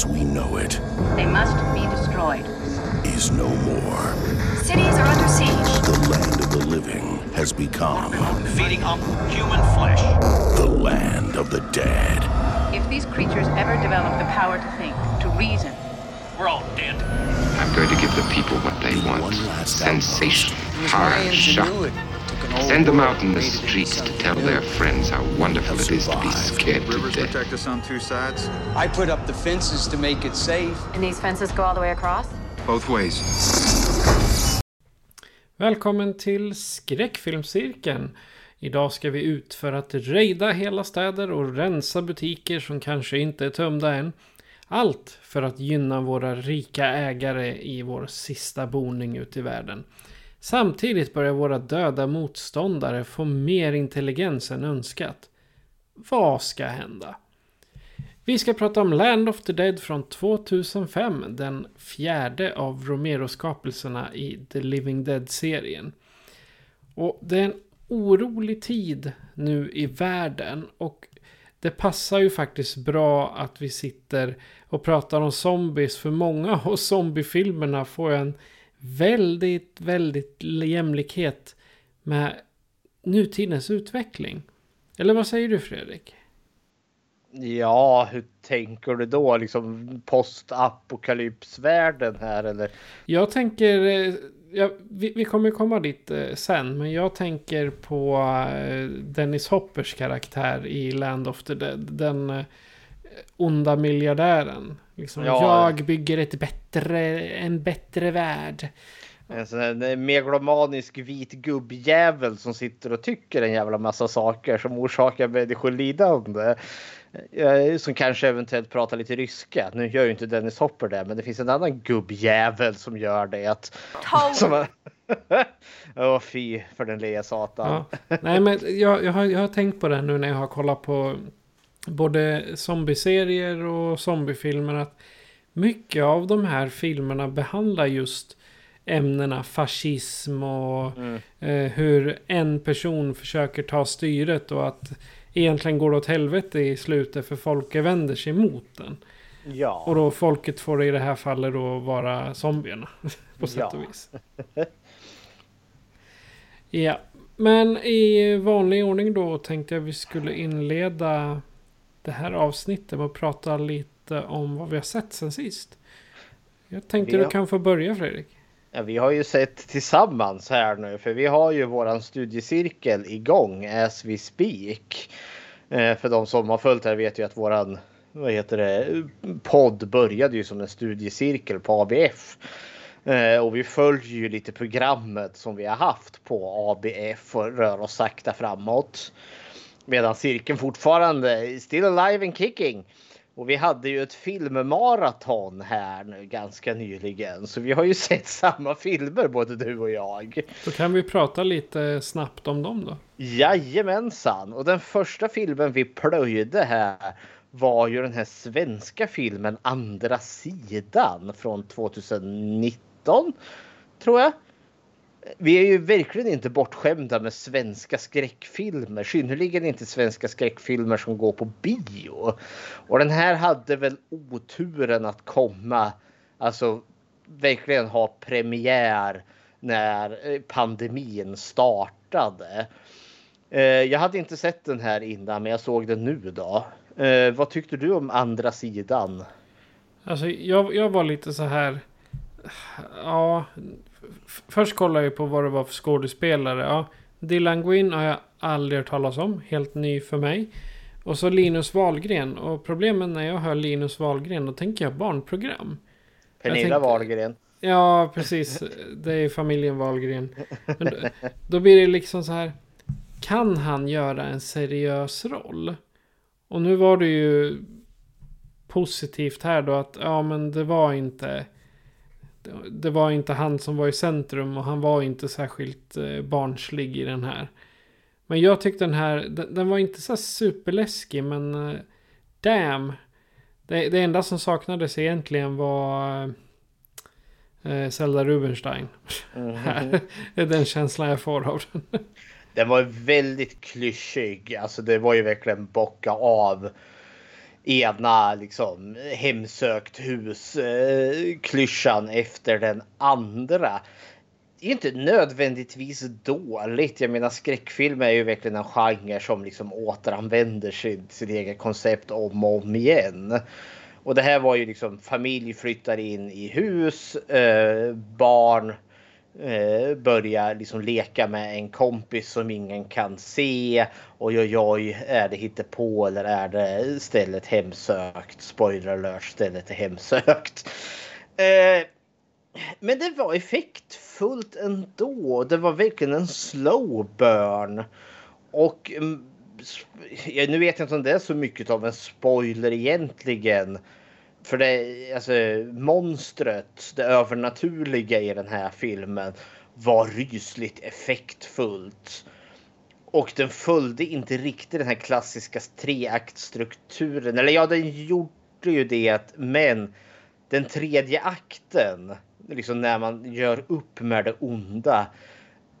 As we know it They must be destroyed. is no more. Cities are under siege. The land of the living has become feeding on human flesh. the land of the dead. If these creatures ever develop the power to think, to reason, We're all dead. I'm going to give the people what they want. One last Sensation, shock. Send them out in the streets to tell their friends how wonderful it is to be scared to Rivers death. protect us on two sides, I put up the fences to make it safe. and these fences go all the way across? both ways. Välkommen till Skräckfilmscirkeln. Idag ska vi ut för att rejda hela städer och rensa butiker som kanske inte är tömda än. Allt för att gynna våra rika ägare i vår sista boning ute i världen. Samtidigt börjar våra döda motståndare få mer intelligens än önskat. Vad ska hända? Vi ska prata om Land of the Dead från 2005, den fjärde av Romero-skapelserna i The Living Dead-serien. Och det är en orolig tid nu i världen och det passar ju faktiskt bra att vi sitter och pratar om zombies för många av zombiefilmerna får en väldigt, väldigt jämlikhet med nutidens utveckling. Eller vad säger du Fredrik? Ja, hur tänker du då? Liksom postapokalypsvärlden här eller? Jag tänker, eh, ja, vi, vi kommer komma dit eh, sen, men jag tänker på eh, Dennis Hoppers karaktär i Land of the Dead. Den eh, onda miljardären. Liksom, Ja. Jag bygger ett bättre, en bättre värld. En sån här megalomanisk vit gubbjävel som sitter och tycker en jävla massa saker som orsakar människor lidande. Eh, Som kanske eventuellt pratar lite ryska. Nu gör ju inte Dennis Hopper det, men det finns en annan gubbjävel som gör det. Som... Åh fy för den lea satan. Ja. Nej, men jag, jag, har, jag har tänkt på det nu när jag har kollat på både zombieserier och zombiefilmer. Att mycket av de här filmerna behandlar just ämnena fascism och eh, hur en person försöker ta styret och att egentligen går det åt helvete i slutet för folket vänder sig mot den. Ja. Och då folket får i det här fallet då vara zombierna. På sätt Ja. och vis. ja, men i vanlig ordning då tänkte jag vi skulle inleda det här avsnittet med att prata lite om vad vi har sett sen sist. Jag tänkte Vi du har- kan få börja Fredrik. Ja, vi har ju sett tillsammans här nu för vi har ju våran studiecirkel igång as we speak. Eh, för de som har följt här vet ju att våran vad heter det, podd började ju som en studiecirkel på ABF. Eh, och vi följer ju lite programmet som vi har haft på ABF och rör oss sakta framåt. Medan cirkeln fortfarande still alive and kicking. Och vi hade ju ett filmmaraton här nu ganska nyligen. Så vi har ju sett samma filmer både du och jag. Då kan vi prata lite snabbt om dem då. Jajamensan! Och den första filmen vi plöjde här var ju den här svenska filmen Andra sidan från 2019. Tror jag. Vi är ju verkligen inte bortskämda med svenska skräckfilmer. Synnerligen inte svenska skräckfilmer som går på bio. Och den här hade väl oturen att komma, alltså verkligen ha premiär när eh, pandemin startade. Eh, jag hade inte sett den här innan men jag såg den nu då. Eh, vad tyckte du om andra sidan? Alltså jag, jag var lite så här. Ja. Först kollade jag på vad det var för skådespelare. Ja, Dylan Gwyn har jag aldrig hört talas om. Helt ny för mig. Och så Linus Wahlgren. Och problemet när jag hör Linus Wahlgren då tänker jag barnprogram. Pernilla tänkte- Wahlgren. Ja, precis. Det är familjen Wahlgren. Men då, då blir det liksom så här. Kan han göra en seriös roll? Och nu var det ju positivt här då att ja men det var inte det var inte han som var i centrum och han var inte särskilt eh, barnslig i den här. Men jag tyckte den här, den, den var inte så superläskig men eh, damn. Det, det enda som saknades egentligen var eh, Zelda Rubinstein. Mm -hmm. det är den känslan jag får av den. Den var väldigt klyschig. Alltså det var ju verkligen bocka av ena liksom hemsökt hus eh, klyschan efter den andra. Det är inte nödvändigtvis dåligt. Jag menar skräckfilm är ju verkligen en genre som liksom återanvänder sitt, sitt eget koncept om och om igen. Och det här var ju liksom familj flyttar in i hus, eh, barn eh, börjar liksom leka med en kompis som ingen kan se. Oj oj oj, är det på eller är det stället hemsökt? Spoiler alert, stället är hemsökt. Eh, men det var effektfullt ändå. Det var verkligen en slow burn. Och mm, nu vet jag inte om det är så mycket av en spoiler egentligen. För det, alltså monstret, det övernaturliga i den här filmen var rysligt effektfullt. Och den följde inte riktigt den här klassiska treaktstrukturen. Eller ja, den gjorde ju det, men den tredje akten, liksom när man gör upp med det onda,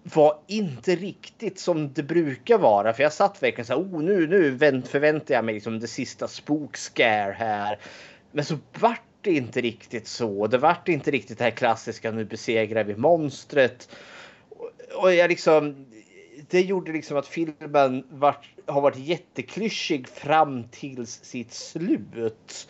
var inte riktigt som det brukar vara. För jag satt verkligen så här, oh, nu, nu förväntar jag mig liksom det sista spookscare här. Men så vart det inte riktigt så. Det vart inte riktigt det här klassiska nu besegrar vi monstret. Och jag liksom, det gjorde liksom att filmen vart, har varit jätteklyschig fram till sitt slut.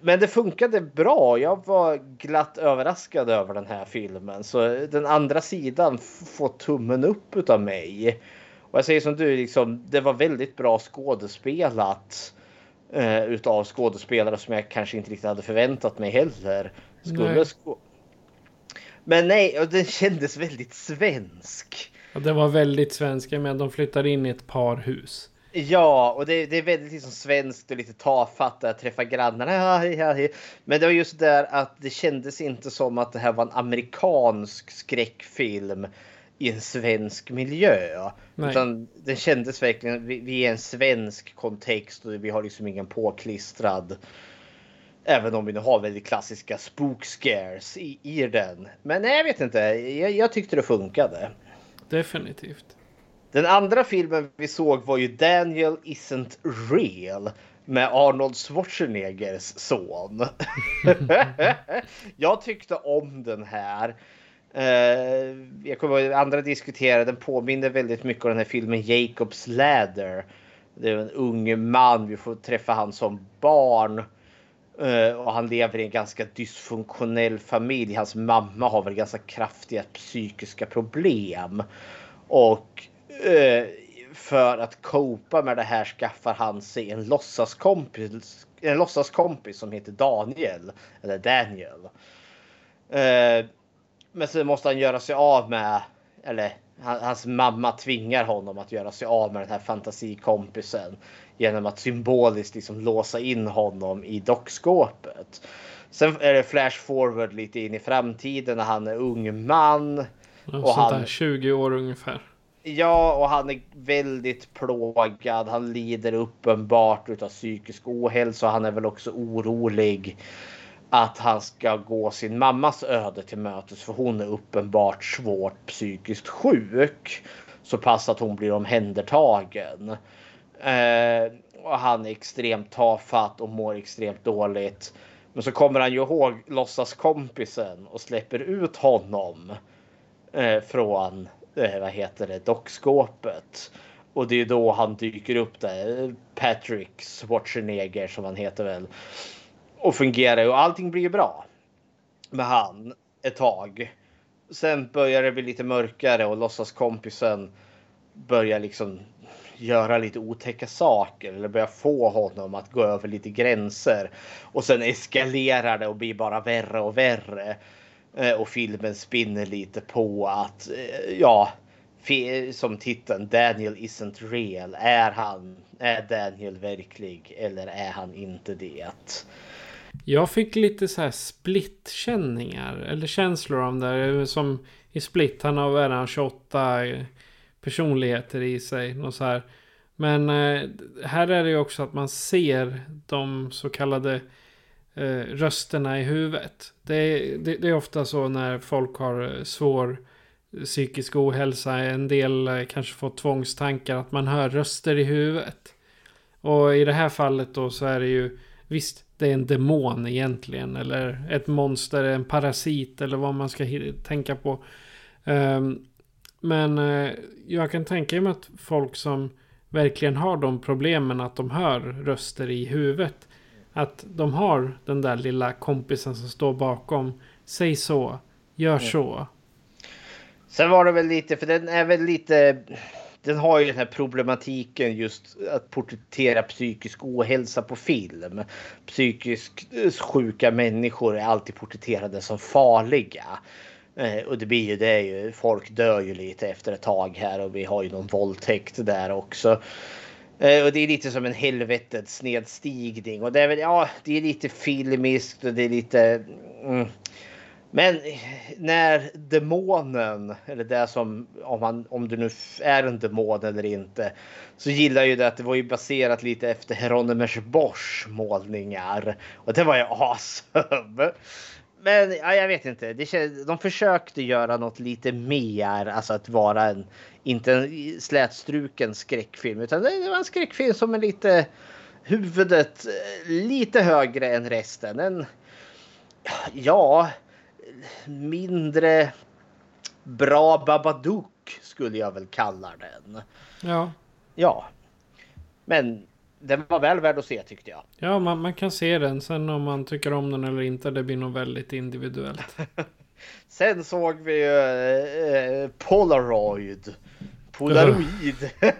Men det funkade bra. Jag var glatt överraskad över den här filmen. Så den andra sidan får tummen upp av mig. Och jag säger som du, liksom, det var väldigt bra skådespelat eh, utav skådespelare som jag kanske inte riktigt hade förväntat mig heller. Skulle skå men nej, den kändes väldigt svensk. Ja, det var väldigt svensk, men de flyttar in i ett par hus. Ja, och det, det är väldigt liksom svenskt och lite tafatt att träffa grannarna. Men det var just där att det kändes inte som att det här var en amerikansk skräckfilm i en svensk miljö. Nej. Utan det kändes verkligen, vi, vi är en svensk kontext och vi har liksom ingen påklistrad Även om vi nu har väldigt klassiska spook scares i, i den. Men nej, jag vet inte. Jag, jag, tyckte det funkade. Definitivt. Den andra filmen vi såg var ju Daniel Isn't Real med Arnold Schwarzeneggers son. jag tyckte om den här. Eh, jag kommer ihåg andra diskuterade, den påminner väldigt mycket om den här filmen Jacobs Ladder. Det är en ung man, vi får träffa han som barn. Eh, och han lever i en ganska dysfunktionell familj. Hans mamma har väl ganska kraftiga psykiska problem. Och eh, för att copa med det här skaffar han sig en låtsaskompis, en låtsaskompis som heter Daniel. Eller Daniel. Men sen måste han göra sig av med, eller hans mamma tvingar honom att göra sig av med den här fantasikompisen genom att symboliskt liksom låsa in honom i dockskåpet. Sen är det flash forward lite in i framtiden när han är ung man. och han, där 20 år ungefär. Ja, och han är väldigt plågad. Han lider uppenbart av psykisk ohälsa. Han är väl också orolig att han ska gå sin mammas öde till mötes för hon är uppenbart svårt psykiskt sjuk. Så pass att hon blir omhändertagen. Eh, och han är extremt tafatt och mår extremt dåligt. Men så kommer han ju ihåg låtsaskompisen och släpper ut honom eh, från eh, vad heter det, dockskåpet. Och det är då han dyker upp där. Patrick Schwarzenegger som han heter väl och fungerar och allting blir ju bra med han ett tag. Sen börjar det bli lite mörkare och låtsas kompisen börjar liksom göra lite otäcka saker eller börja få honom att gå över lite gränser. Och sen eskalerar det och blir bara värre och värre. Eh, och filmen spinner lite på att, eh, ja, som titeln Daniel isn't real. Är han, är Daniel verklig eller är han inte det? Jag fick lite så här split-känningar eller känslor om det. Eh, som i Split, han har redan 28 personligheter i sig. Och så här. Men eh, här är det ju också att man ser de så kallade eh, rösterna i huvudet. Det är, det, det är ofta så när folk har svår psykisk ohälsa. En del kanske får tvångstankar att man hör röster i huvudet. Och i det här fallet då så är det ju visst, det är en demon egentligen. Eller ett monster, en parasit eller vad man ska tänka på. Um, men uh, jag kan tänka mig att folk som verkligen har de problemen att de hör röster i huvudet. Att de har den där lilla kompisen som står bakom. Säg så, gör så. Sen var det väl lite, för den är väl lite den har ju den här problematiken just att porträttera psykisk ohälsa på film. Psykiskt eh, sjuka människor är alltid porträtterade som farliga. Eh, och det blir ju det ju. Folk dör ju lite efter ett tag här och vi har ju någon våldtäkt där också. Eh, och det är lite som en helvetets snedstigning och det är väl ja, det är lite filmiskt och det är lite. Mm, men när demonen, eller det som, om, han, om det nu är en demon eller inte, så gillar ju det att det var ju baserat lite efter Hieronymus Bosch målningar. Och det var ju awesome. Men ja, jag vet inte. Det, de försökte göra något lite mer, alltså att vara en, inte en slätstruken skräckfilm, utan det var en skräckfilm som är lite huvudet eh, lite högre än resten. En, ja, mindre bra Babadook skulle jag väl kalla den. Ja. Ja. Men den var väl värd att se tyckte jag. Ja, man, man kan se den. Sen om man tycker om den eller inte, det blir nog väldigt individuellt. Sen såg vi ju eh, Polaroid. Polaroid.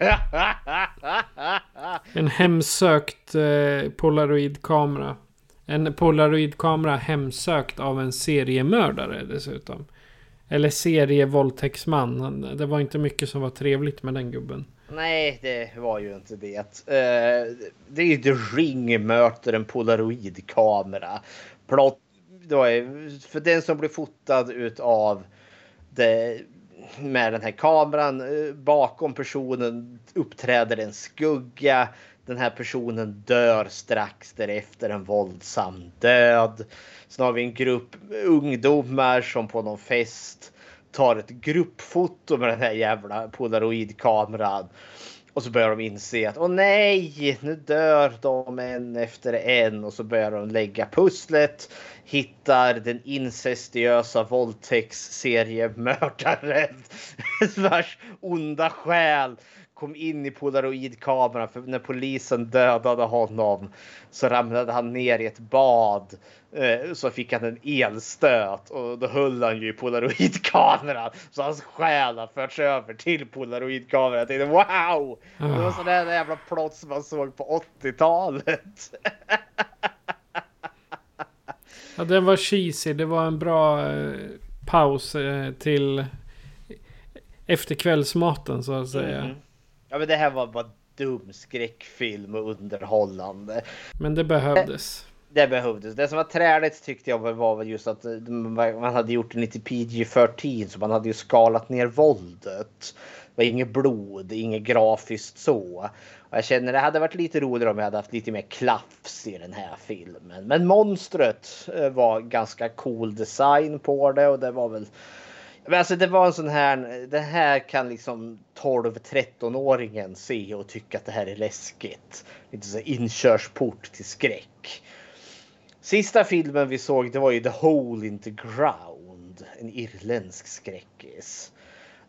en hemsökt eh, polaroidkamera. En polaroidkamera hemsökt av en seriemördare dessutom. Eller serievåldtäktsman. Det var inte mycket som var trevligt med den gubben. Nej, det var ju inte det. Uh, det är ju The Ring möter en polaroidkamera. Plott, för den som blir fotad utav det, med den här kameran uh, bakom personen uppträder en skugga den här personen dör strax därefter en våldsam död. Sen har vi en grupp ungdomar som på någon fest tar ett gruppfoto med den här jävla polaroidkameran. Och så börjar de inse att åh nej, nu dör de en efter en och så börjar de lägga pusslet. Hittar den incestiösa våldtäktsseriemördaren vars onda själ kom in i polaroidkameran för när polisen dödade honom så ramlade han ner i ett bad. Eh, så fick han en elstöt och då höll han ju i polaroidkameran. Så hans själ har förts över till polaroidkameran. Jag tänkte wow! Det var sån där jävla plott som man såg på 80-talet. ja, den var cheesy. Det var en bra eh, paus eh, till efter kvällsmaten så att säga. Mm. Ja men det här var bara dum skräckfilm och underhållande. Men det behövdes. Det, det behövdes. Det som var träligt tyckte jag var väl just att man hade gjort det lite PG-13 så man hade ju skalat ner våldet. Det var inget blod, inget grafiskt så. Och jag känner det hade varit lite roligare om jag hade haft lite mer klaffs i den här filmen. Men monstret eh, var ganska cool design på det och det var väl men alltså det var en sån här, det här kan liksom 12-13-åringen se och tycka att det här är läskigt. Lite så inkörsport till skräck. Sista filmen vi såg det var ju The Hole in the Ground. En irländsk skräckis.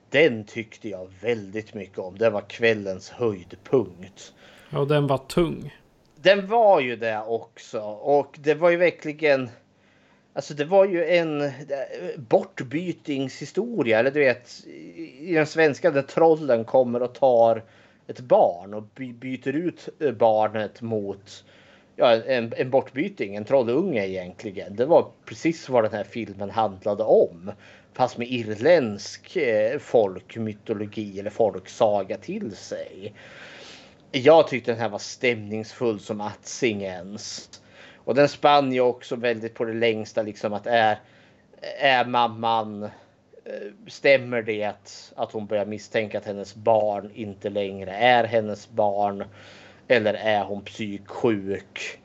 Den tyckte jag väldigt mycket om. Det var kvällens höjdpunkt. Ja, den var tung. Den var ju det också och det var ju verkligen Alltså det var ju en eh, bortbytingshistoria. Eller du vet, i den svenska där trollen kommer och tar ett barn och byter ut eh, barnet mot ja, en, en bortbyting, en trollunge egentligen. Det var precis vad den här filmen handlade om. Fast med irländsk eh, folkmytologi eller folksaga till sig. Jag tyckte den här var stämningsfull som attsingens. Och den spann ju också väldigt på det längsta liksom att är, är mamman eh, Stämmer det att hon börjar misstänka att hennes barn inte längre är hennes barn? Eller är hon psyksjuk?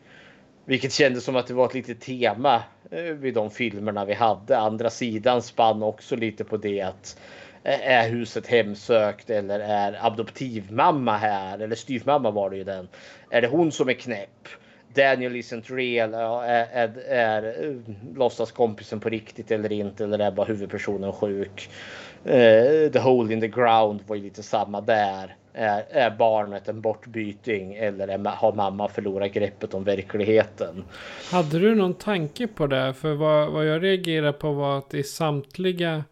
Vilket kändes som att det var ett litet tema eh, vid de filmerna vi hade. Andra sidan spann också lite på det att eh, är huset hemsökt eller är adoptivmamma här eller styvmamma var det ju den. Är det hon som är knäpp? Daniel isn't real. Är, är, är eh, låtsaskompisen på riktigt eller inte? Eller är bara huvudpersonen sjuk? Uh, the hole in the ground var ju lite samma där. Är, är barnet en bortbyting eller är, har mamma förlorat greppet om verkligheten? Hade du någon tanke på det? För vad, vad jag reagerade på var att i samtliga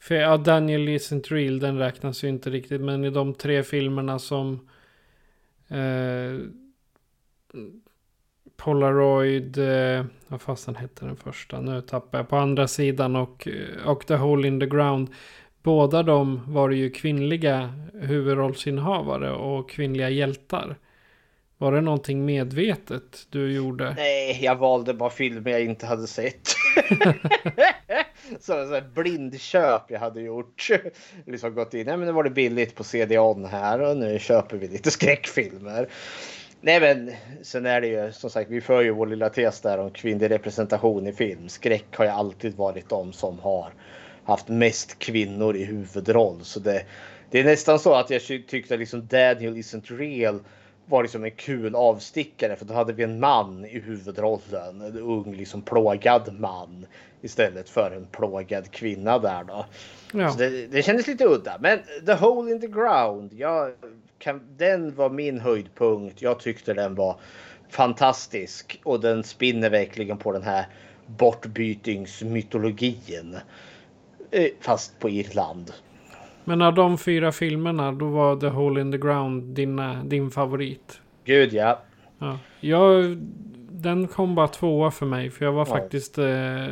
för ja, Daniel isn't real, den räknas ju inte riktigt. Men i de tre filmerna som eh, Polaroid, eh, vad fasen hette den första? Nu tappar jag på andra sidan och, och The Hole in the Ground. Båda de var det ju kvinnliga huvudrollsinnehavare och kvinnliga hjältar. Var det någonting medvetet du gjorde? Nej, jag valde bara filmer jag inte hade sett. så, så blindköp jag hade gjort. liksom gått in, nej men nu var det billigt på CD-ON här och nu köper vi lite skräckfilmer. Nej men sen är det ju som sagt, vi för ju vår lilla tes där om kvinnlig representation i film. Skräck har ju alltid varit de som har haft mest kvinnor i huvudroll. Så det, det är nästan så att jag tyckte liksom Daniel isn't real var liksom en kul avstickare för då hade vi en man i huvudrollen. En ung liksom plågad man istället för en plågad kvinna där då. Ja. Så det, det kändes lite udda. Men The Hole in the Ground. Jag kan, den var min höjdpunkt. Jag tyckte den var fantastisk och den spinner verkligen på den här bortbytingsmytologin. Eh, fast på Irland. Men av de fyra filmerna då var The Hole in the Ground dina, din favorit? Gud ja. ja. Jag, den kom bara tvåa för mig. För jag var ja. faktiskt eh,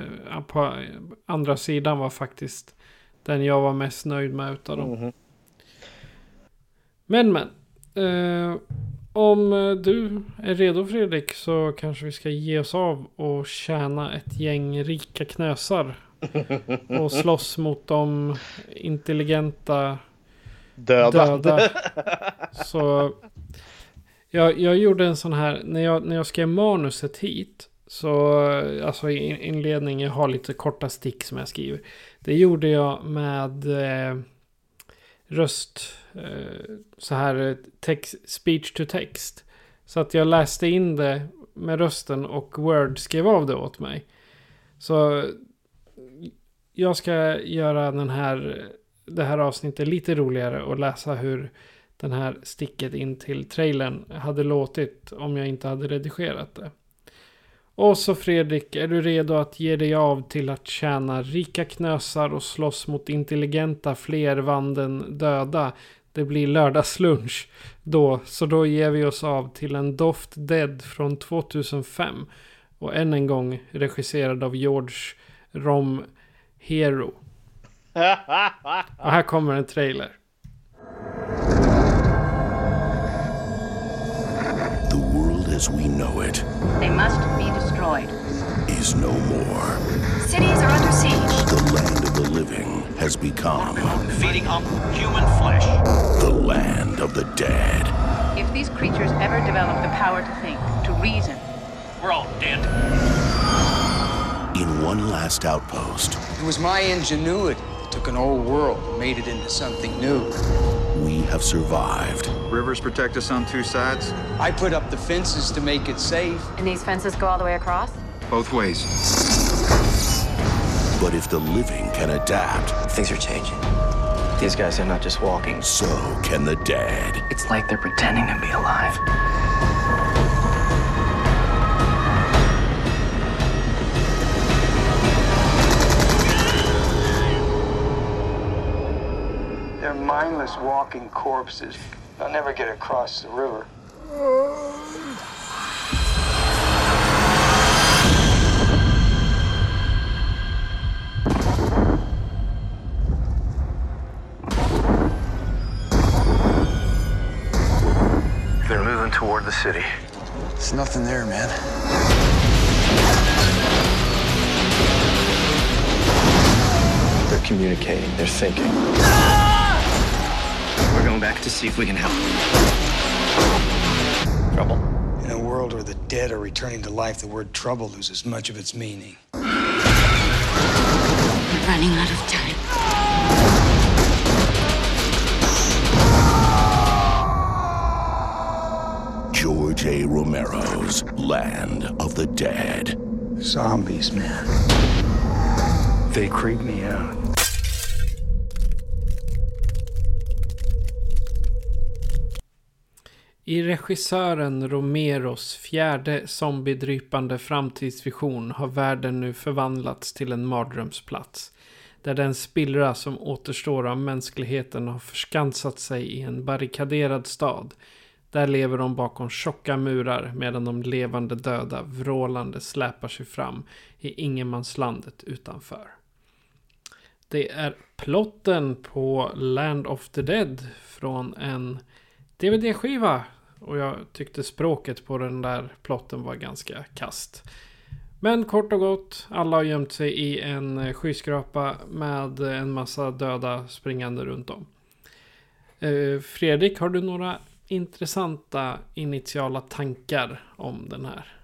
på andra sidan var faktiskt den jag var mest nöjd med utav dem. Mm -hmm. Men men. Eh, om du är redo Fredrik så kanske vi ska ge oss av och tjäna ett gäng rika knösar. Och slåss mot de intelligenta döda. döda. Så jag, jag gjorde en sån här, när jag, när jag skrev manuset hit. Så alltså inledningen, jag har lite korta stick som jag skriver. Det gjorde jag med eh, röst, eh, så här eh, text, speech to text. Så att jag läste in det med rösten och Word skrev av det åt mig. Så jag ska göra den här, det här avsnittet lite roligare och läsa hur den här sticket in till trailern hade låtit om jag inte hade redigerat det. Och så Fredrik, är du redo att ge dig av till att tjäna rika knösar och slåss mot intelligenta flervanden döda? Det blir lördagslunch då, så då ger vi oss av till en Doft Dead från 2005. Och än en gång regisserad av George Rom Hero. Och här kommer en trailer. As we know it. They must be destroyed. Is no more. Cities are under siege. The land of the living has become. Feeding on human flesh. The land of the dead. If these creatures ever develop the power to think, to reason, we're all dead in one last outpost. It was my ingenuity that took an old world and made it into something new. We have survived. Rivers protect us on two sides. I put up the fences to make it safe. And these fences go all the way across? Both ways. But if the living can adapt, things are changing. These guys are not just walking. So can the dead. It's like they're pretending to be alive. mindless walking corpses. They'll never get across the river. They're moving toward the city. There's nothing there, man. They're communicating, they're thinking. We're going back to see if we can help. Trouble? In a world where the dead are returning to life, the word trouble loses much of its meaning. We're running out of time. George A. Romero's Land of the Dead. Zombies, man. They creep me out. I regissören Romeros fjärde zombiedrypande framtidsvision har världen nu förvandlats till en mardrömsplats. Där den spillra som återstår av mänskligheten har förskansat sig i en barrikaderad stad. Där lever de bakom tjocka murar medan de levande döda vrålande släpar sig fram i ingenmanslandet utanför. Det är plotten på Land of the Dead från en DVD-skiva. Och jag tyckte språket på den där plotten var ganska kast. Men kort och gott, alla har gömt sig i en eh, skyskrapa med en massa döda springande runt om. Eh, Fredrik, har du några intressanta initiala tankar om den här?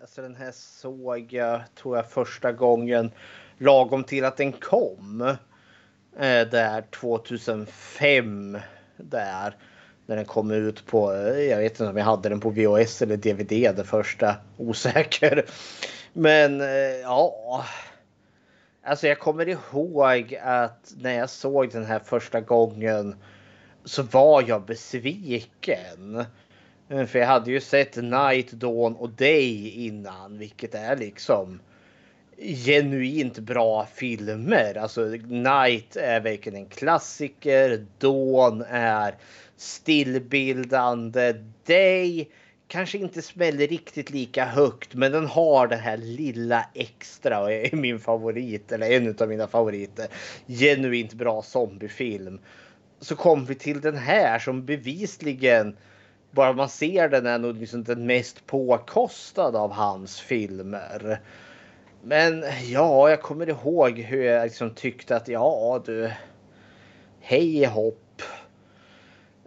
Alltså den här såg jag, tror jag, första gången lagom till att den kom. Eh, där 2005. Där. När den kom ut på, eh, jag vet inte om jag hade den på VHS eller DVD det första. Osäker. Men eh, ja. Alltså jag kommer ihåg att när jag såg den här första gången så var jag besviken. Mm, för jag hade ju sett Night, Dawn och Day innan, vilket är liksom genuint bra filmer. Alltså Night är verkligen en klassiker. Dawn är stillbildande. Day kanske inte smäller riktigt lika högt, men den har det här lilla extra och är min favorit eller en av mina favoriter. Genuint bra zombiefilm. Så kom vi till den här som bevisligen bara man ser den är nog liksom den mest påkostade av hans filmer. Men ja, jag kommer ihåg hur jag liksom tyckte att ja du. Hej hopp.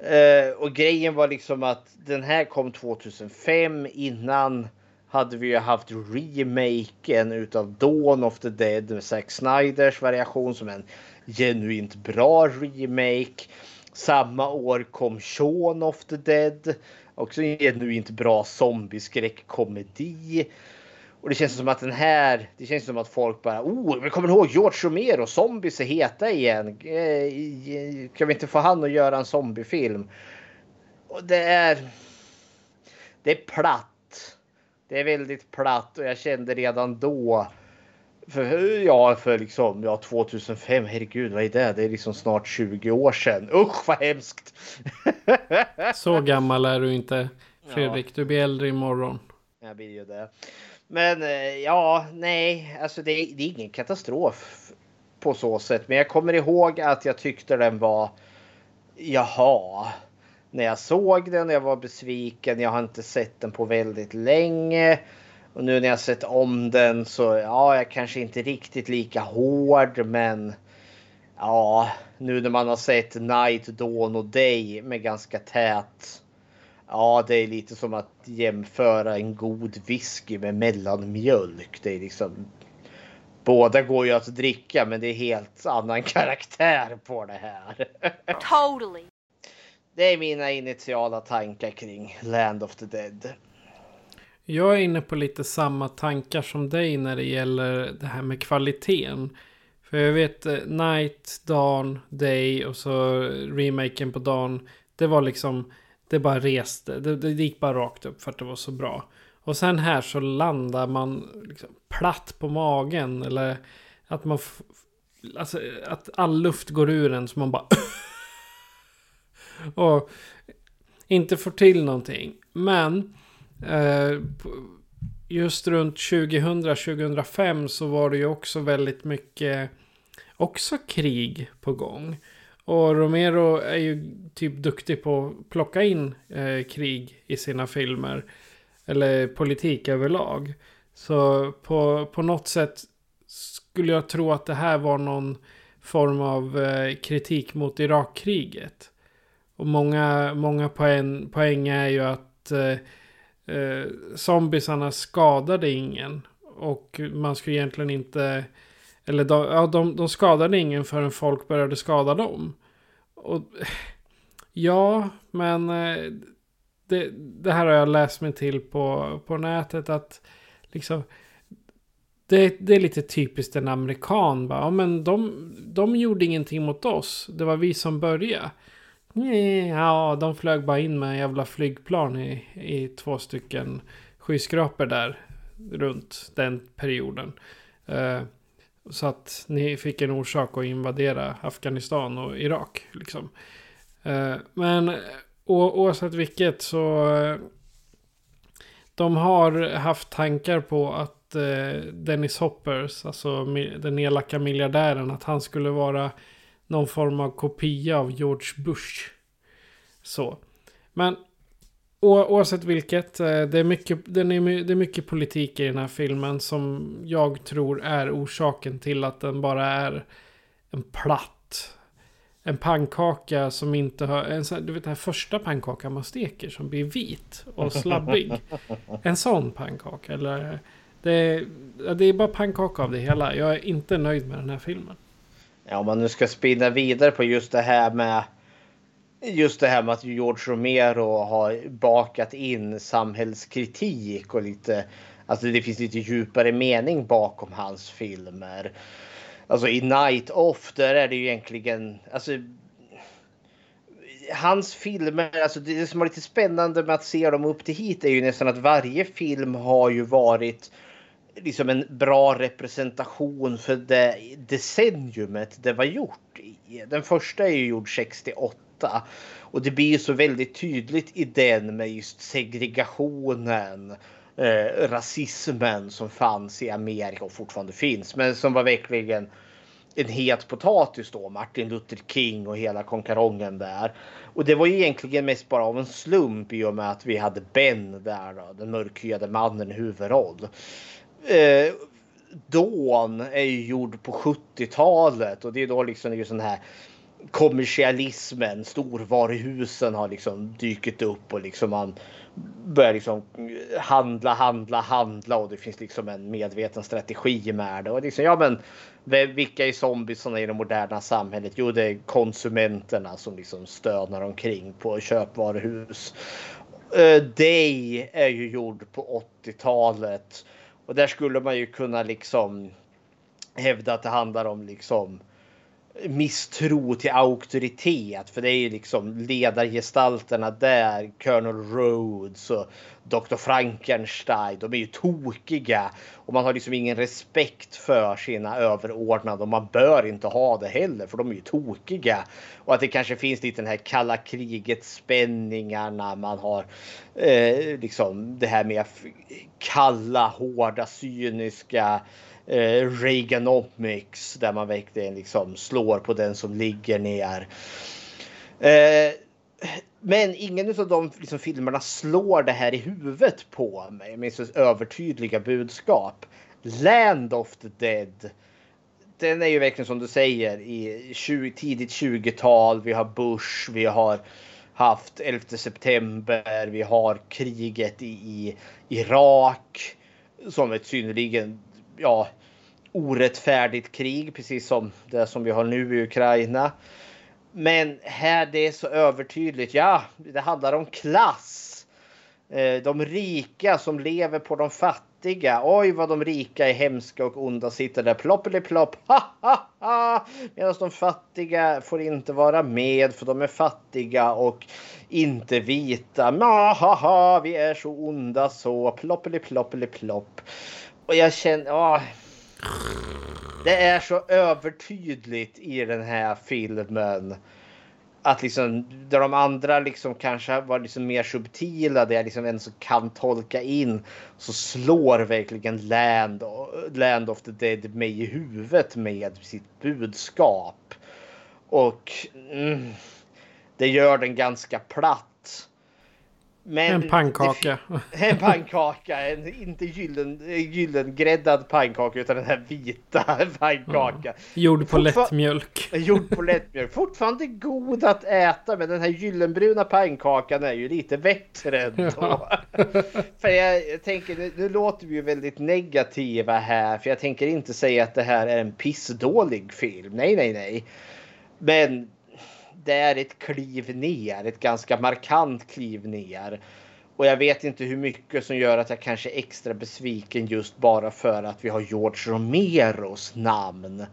Eh, och grejen var liksom att den här kom 2005. Innan hade vi ju haft remaken utav Dawn of the Dead med Zack Snyders variation som en genuint bra remake. Samma år kom Shaun of the Dead. Också en genuint bra zombieskräckkomedi. Och det känns som att den här, det känns som att folk bara, oh, vi kommer ihåg George Romero, zombies är heta igen. Eh, kan vi inte få han att göra en zombiefilm? Och det är, det är platt. Det är väldigt platt och jag kände redan då, för, ja, för liksom, ja, 2005, herregud, vad är det? Det är liksom snart 20 år sedan. Usch vad hemskt! Så gammal är du inte, Fredrik. Du blir äldre imorgon. Jag blir ju det. Men eh, ja, nej, alltså det, det är ingen katastrof på så sätt. Men jag kommer ihåg att jag tyckte den var jaha. När jag såg den, jag var besviken. Jag har inte sett den på väldigt länge. Och nu när jag sett om den så ja, jag kanske inte riktigt lika hård, men ja, nu när man har sett Night, Dawn och Day med ganska tät Ja, det är lite som att jämföra en god whisky med mellanmjölk. Det är liksom. Båda går ju att dricka, men det är helt annan karaktär på det här. Totally. Det är mina initiala tankar kring Land of the Dead. Jag är inne på lite samma tankar som dig när det gäller det här med kvaliteten. För jag vet eh, Night, Dawn, Day och så remaken på Dawn. Det var liksom det bara reste. Det, det gick bara rakt upp för att det var så bra. Och sen här så landar man liksom platt på magen. Eller att man... Alltså att all luft går ur en så man bara... och inte får till någonting. Men... Eh, just runt 2000-2005 så var det ju också väldigt mycket... Också krig på gång. Och Romero är ju typ duktig på att plocka in eh, krig i sina filmer. Eller politik överlag. Så på, på något sätt skulle jag tro att det här var någon form av eh, kritik mot Irakkriget. Och många, många poäng, poäng är ju att eh, eh, zombiesarna skadade ingen. Och man skulle egentligen inte... Eller de, ja, de, de skadade ingen förrän folk började skada dem. Och, ja, men eh, det, det, här har jag läst mig till på, på nätet. att liksom det, det, är lite typiskt en amerikan. Bara. Ja, men de, de gjorde ingenting mot oss. Det var vi som började. Ja, de flög bara in med en jävla flygplan i, i två stycken skyskrapor där. Runt den perioden. Uh, så att ni fick en orsak att invadera Afghanistan och Irak. Liksom. Eh, men oavsett vilket så... Eh, de har haft tankar på att eh, Dennis Hoppers, alltså den elaka miljardären, att han skulle vara någon form av kopia av George Bush. Så. Men oavsett vilket, eh, det är, mycket, det, är, det är mycket politik i den här filmen som jag tror är orsaken till att den bara är en platt en pannkaka som inte har... En, du vet den här första pannkakan man steker som blir vit och slabbig. en sån pannkaka. Eller det, det är bara pannkaka av det hela. Jag är inte nöjd med den här filmen. Ja, om man nu ska spinna vidare på just det här med just det här med att George Romero har bakat in samhällskritik och lite Alltså det finns lite djupare mening bakom hans filmer. Alltså i Night Off där är det ju egentligen alltså hans filmer, alltså det som är lite spännande med att se dem upp till hit är ju nästan att varje film har ju varit liksom en bra representation för det decenniumet det var gjort i. Den första är ju gjord 68 och det blir ju så väldigt tydligt i den med just segregationen, eh, rasismen som fanns i Amerika och fortfarande finns, men som var verkligen en het potatis då, Martin Luther King och hela konkarongen där. Och det var egentligen mest bara av en slump i och med att vi hade Ben där då, den mörkhyade mannen i huvudroll eh, Dawn är ju gjord på 70-talet och det är då liksom det är sån här kommersialismen, storvaruhusen har liksom dykt upp och liksom man börjar liksom handla, handla, handla och det finns liksom en medveten strategi med det. Och liksom, ja men vilka är zombiesarna i det moderna samhället? Jo, det är konsumenterna som liksom stönar omkring på köpvaruhus. Uh, Day är ju gjord på 80-talet och där skulle man ju kunna liksom hävda att det handlar om liksom misstro till auktoritet. För det är ju liksom ledargestalterna där, Colonel Rhodes och Dr. Frankenstein. De är ju tokiga och man har liksom ingen respekt för sina överordnade och man bör inte ha det heller för de är ju tokiga. Och att det kanske finns lite den här kalla kriget spänningarna. Man har eh, liksom det här med kalla, hårda, cyniska eh, Reaganomics där man verkligen liksom slår på den som ligger ner. Eh, men ingen av de liksom, filmerna slår det här i huvudet på mig med så övertydliga budskap. Land of the Dead. Den är ju verkligen som du säger i 20, tidigt 20-tal. Vi har Bush, vi har haft 11 september, vi har kriget i, i Irak som ett synnerligen ja, orättfärdigt krig, precis som det som vi har nu i Ukraina. Men här det är så övertydligt. Ja, det handlar om klass. Eh, de rika som lever på de fattiga. Oj, vad de rika är hemska och onda sitter där ploppeli-plopp. Medan de fattiga får inte vara med för de är fattiga och inte vita. ha vi är så onda så. Ploppeli-ploppeli-plopp. Och jag känner... Åh. Det är så övertydligt i den här filmen. Att liksom, där de andra liksom kanske var liksom mer subtila, där är liksom som kan tolka in, så slår verkligen Land, Land of the Dead mig i huvudet med sitt budskap. Och mm, det gör den ganska platt. Men en pannkaka. En pannkaka, en inte gyllen, gyllengräddad pannkaka utan den här vita pannkakan. Ja. Gjord på lättmjölk. Gjord på lättmjölk. Fortfarande god att äta men den här gyllenbruna pannkakan är ju lite bättre ändå. Ja. för jag, jag tänker, nu, nu låter vi ju väldigt negativa här för jag tänker inte säga att det här är en pissdålig film. Nej, nej, nej. Men det är ett kliv ner, ett ganska markant kliv ner. Och jag vet inte hur mycket som gör att jag kanske är extra besviken just bara för att vi har George Romeros namn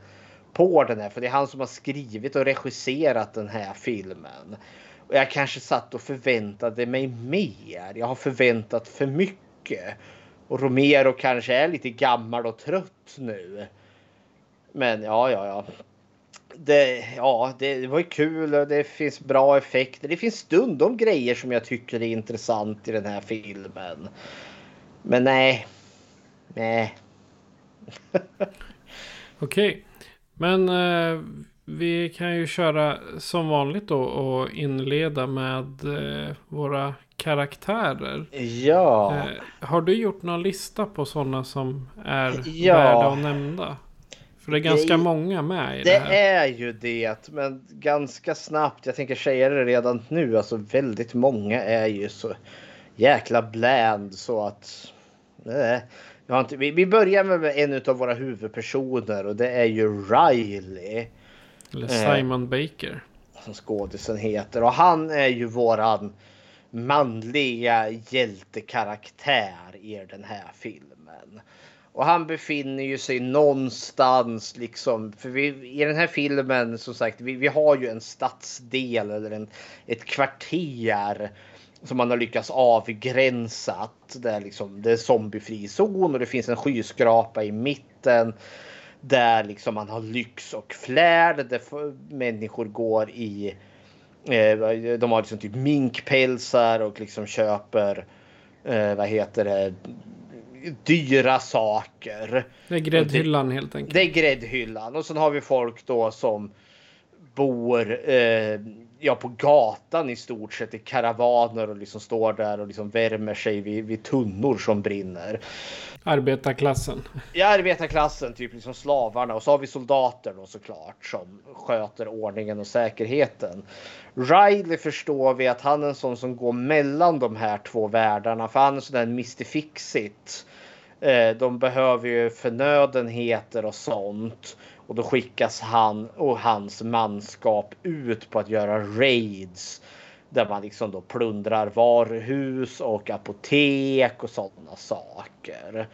på den här. För det är han som har skrivit och regisserat den här filmen. Och jag kanske satt och förväntade mig mer. Jag har förväntat för mycket. Och Romero kanske är lite gammal och trött nu. Men ja, ja, ja det, ja, det var ju kul och det finns bra effekter. Det finns stundom grejer som jag tycker är intressant i den här filmen. Men nej. Nej. Okej, okay. men eh, vi kan ju köra som vanligt då och inleda med eh, våra karaktärer. Ja. Eh, har du gjort någon lista på sådana som är ja. värda att nämna? För det är ganska det, många med i det, det här. Det är ju det, men ganska snabbt. Jag tänker säga det redan nu. Alltså väldigt många är ju så jäkla bland så att. Nej, jag har inte, vi, vi börjar med en av våra huvudpersoner och det är ju Riley. Eller Simon eh, Baker. Som skådisen heter. Och han är ju våran manliga hjältekaraktär i den här filmen. Och han befinner ju sig någonstans liksom. För vi, i den här filmen som sagt, vi, vi har ju en stadsdel eller en, ett kvarter som man har lyckats avgränsa. Där liksom, det är zombiefri zon och det finns en skyskrapa i mitten. Där liksom man har lyx och flärd. Där människor går i eh, de har liksom typ minkpälsar och liksom köper eh, vad heter det dyra saker. Det är gräddhyllan helt enkelt. Det är gräddhyllan och sen har vi folk då som bor eh, ja, på gatan i stort sett i karavaner och liksom står där och liksom värmer sig vid, vid tunnor som brinner. Arbetarklassen. Ja, arbetarklassen, typ liksom slavarna. Och så har vi soldater då såklart som sköter ordningen och säkerheten. Riley förstår vi att han är en sån som går mellan de här två världarna. För han är en sån där Mr Fixit. Eh, de behöver ju förnödenheter och sånt. Och då skickas han och hans manskap ut på att göra raids. Där man liksom då plundrar varuhus och apotek och sådana saker.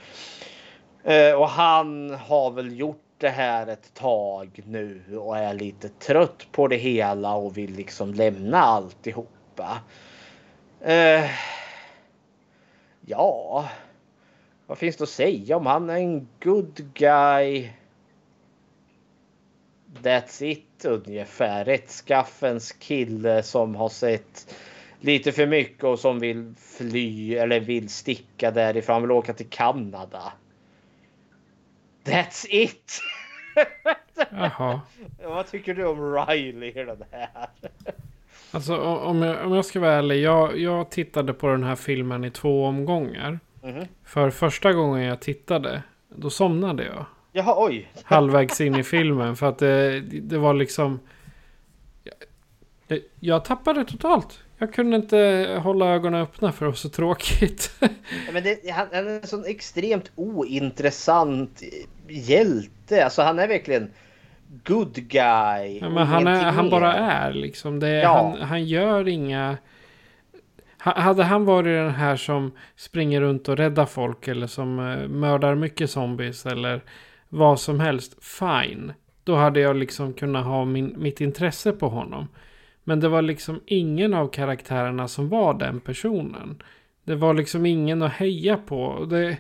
Eh, och han har väl gjort det här ett tag nu och är lite trött på det hela och vill liksom lämna alltihopa. Eh, ja, vad finns det att säga om han är en good guy? That's it ungefär. Rättskaffens kille som har sett lite för mycket och som vill fly eller vill sticka därifrån. Han vill åka till Kanada. That's it! Jaha. Vad tycker du om Riley i den här? Alltså om jag, om jag ska vara ärlig. Jag, jag tittade på den här filmen i två omgångar. Mm. För första gången jag tittade, då somnade jag. Jaha, oj. Halvvägs in i filmen. För att det, det var liksom... Jag, jag tappade totalt. Jag kunde inte hålla ögonen öppna för det var så tråkigt. men det, han, han är en sån extremt ointressant hjälte. Alltså han är verkligen good guy. Ja, men han, är, han bara är liksom. Det, ja. han, han gör inga... Hade han varit den här som springer runt och räddar folk eller som eh, mördar mycket zombies eller vad som helst, fine. Då hade jag liksom kunnat ha min, mitt intresse på honom. Men det var liksom ingen av karaktärerna som var den personen. Det var liksom ingen att heja på. Det,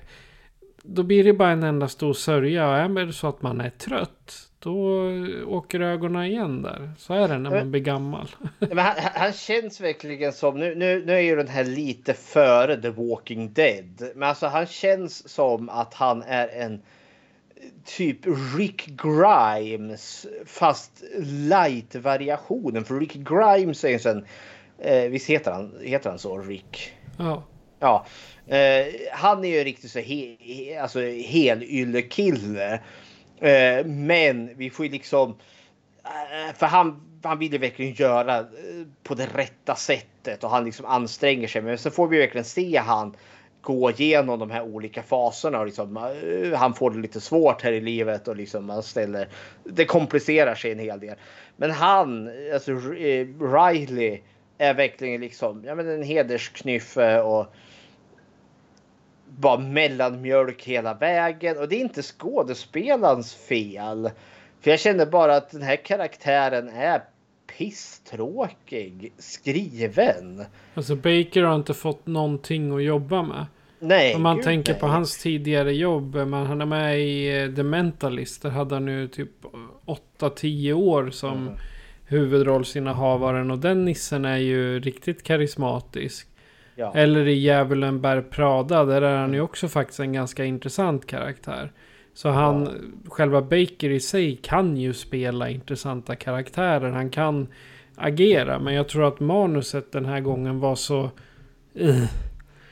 då blir det bara en enda stor sörja. Och är det så att man är trött. Då åker ögonen igen där. Så är det när man blir gammal. Men han, han, känns verkligen som, nu, nu, nu är ju den här lite före The Walking Dead. Men alltså han känns som att han är en typ Rick Grimes fast light-variationen. För Rick Grimes är ju en sån, eh, visst heter han, heter han så, Rick? Ja. Ja, Eh, han är ju riktigt så he, he, alltså helyllekille. Eh, men vi får ju liksom, eh, för han, han vill ju verkligen göra eh, på det rätta sättet och han liksom anstränger sig. Men så får vi verkligen se han gå igenom de här olika faserna och liksom, eh, han får det lite svårt här i livet och liksom man ställer. Det komplicerar sig en hel del. Men han, alltså eh, Riley är verkligen liksom ja, men en hedersknyffe och bara mellanmjölk hela vägen och det är inte skådespelarens fel. För jag känner bara att den här karaktären är pisstråkig skriven. Alltså Baker har inte fått någonting att jobba med. Nej, Om man gud, tänker nej. på hans tidigare jobb. Man, han är med i eh, The Mentalist. Där hade han nu typ 8-10 år som Mm. huvudrollsinnehavaren. Och den nissen är ju riktigt karismatisk. Ja. Eller i Djävulen bär Prada. Där är han ju också faktiskt en ganska intressant karaktär. Så han, själva Baker i sig kan ju spela intressanta karaktärer. Han kan agera. Men jag tror att manuset den här gången var så... Uh,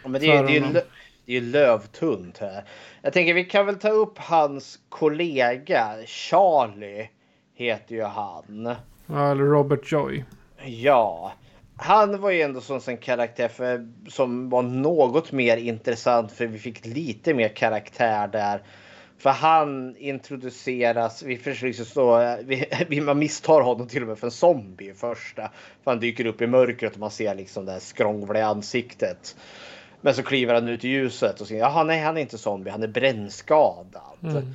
Ja, men det, är, det, är ju det är ju lövtunt här. Jag tänker vi kan väl ta upp hans kollega Charlie. Heter ju han. ja, eller Robert Joy. Ja. Han var ju ändå som en karaktär för, som var något mer intressant för vi fick lite mer karaktär där. För han introduceras, vi försöker stå, vi, man misstar honom till och med för en zombie i första. För han dyker upp i mörkret och man ser liksom det här skrångliga ansiktet. Men så kliver han ut i ljuset och säger jaha nej han är inte zombie, han är brännskadad. Mm.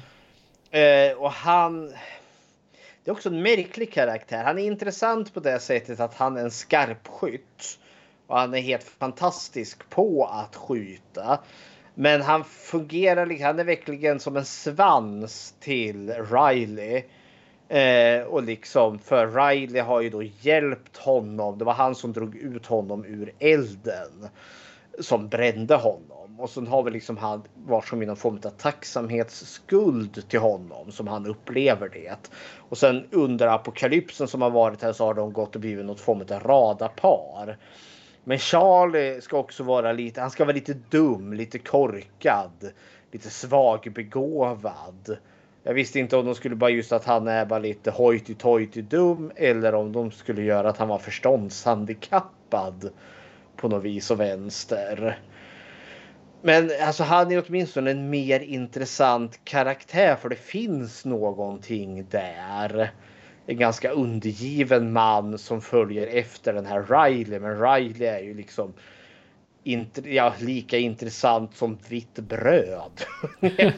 Eh, och han... Det är också en märklig karaktär. Han är intressant på det sättet att han är en skarpskytt. Och han är helt fantastisk på att skjuta. Men han fungerar, han är verkligen som en svans till Riley. Eh, och liksom för Riley har ju då hjälpt honom. Det var han som drog ut honom ur elden. Som brände honom. Och sen har vi liksom han var som i någon form av tacksamhetsskuld till honom. Som han upplever det. Och sen under apokalypsen som har varit här så har de gått och blivit något form av radarpar. Men Charlie ska också vara lite, han ska vara lite dum, lite korkad, lite svagbegåvad. Jag visste inte om de skulle bara just att han är bara lite hojty tojty dum eller om de skulle göra att han var förståndshandikappad på något vis och vänster. Men alltså han är åtminstone en mer intressant karaktär för det finns någonting där. En ganska undergiven man som följer efter den här Riley. Men Riley är ju liksom inte, ja, lika intressant som vitt bröd.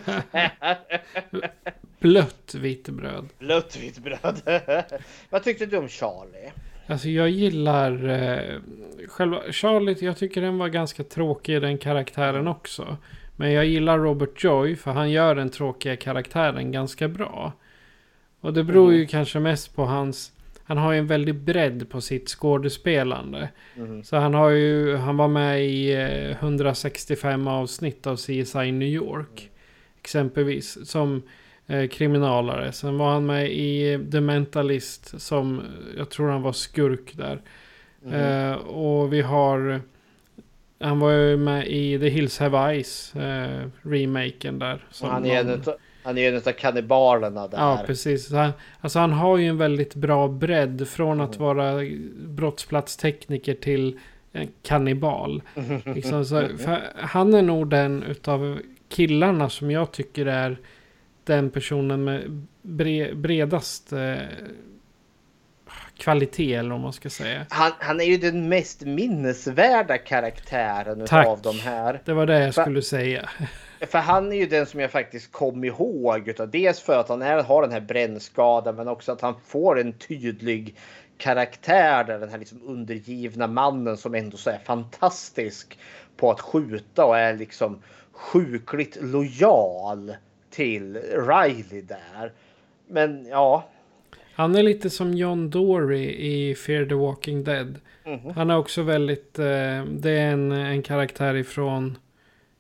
Blött vitt bröd. Blött vitt bröd. Vad tyckte du om Charlie? Alltså jag gillar eh, själva Charlotte. Jag tycker den var ganska tråkig den karaktären också. Men jag gillar Robert Joy för han gör den tråkiga karaktären ganska bra. Och det beror ju kanske mest på hans... Han har ju en väldig bredd på sitt skådespelande. Mhm. Så han har ju... Han var med i eh, 165 avsnitt av CSI New York. Exempelvis. Som eh, kriminalare. Sen var han med i The Mentalist. Som jag tror han var skurk där. Mhm. Eh, och vi har... Han var ju med i The Hills Have Eyes. Eh, remaken där. Han är, någon- en utav, han är en av kannibalerna där. Ja, precis. Han, alltså han har ju en väldigt bra bredd från att vara brottsplatstekniker till en kannibal. Liksom, så, han är nog den utav killarna som jag tycker är den personen med bre, bredast eh, kvalitet eller vad man ska säga. Han, han är ju den mest minnesvärda karaktären Tack. av de här. Det var det jag För- skulle säga. För han är ju den som jag faktiskt kom ihåg. Utav, dels för att han är, har den här brännskadan men också att han får en tydlig karaktär där den här liksom undergivna mannen som ändå så är fantastisk på att skjuta och är liksom sjukligt lojal till Riley där. Men ja, Han är lite som John Dory i Fear the Walking Dead. Mhm. Han är också väldigt... Eh, det är en, en karaktär ifrån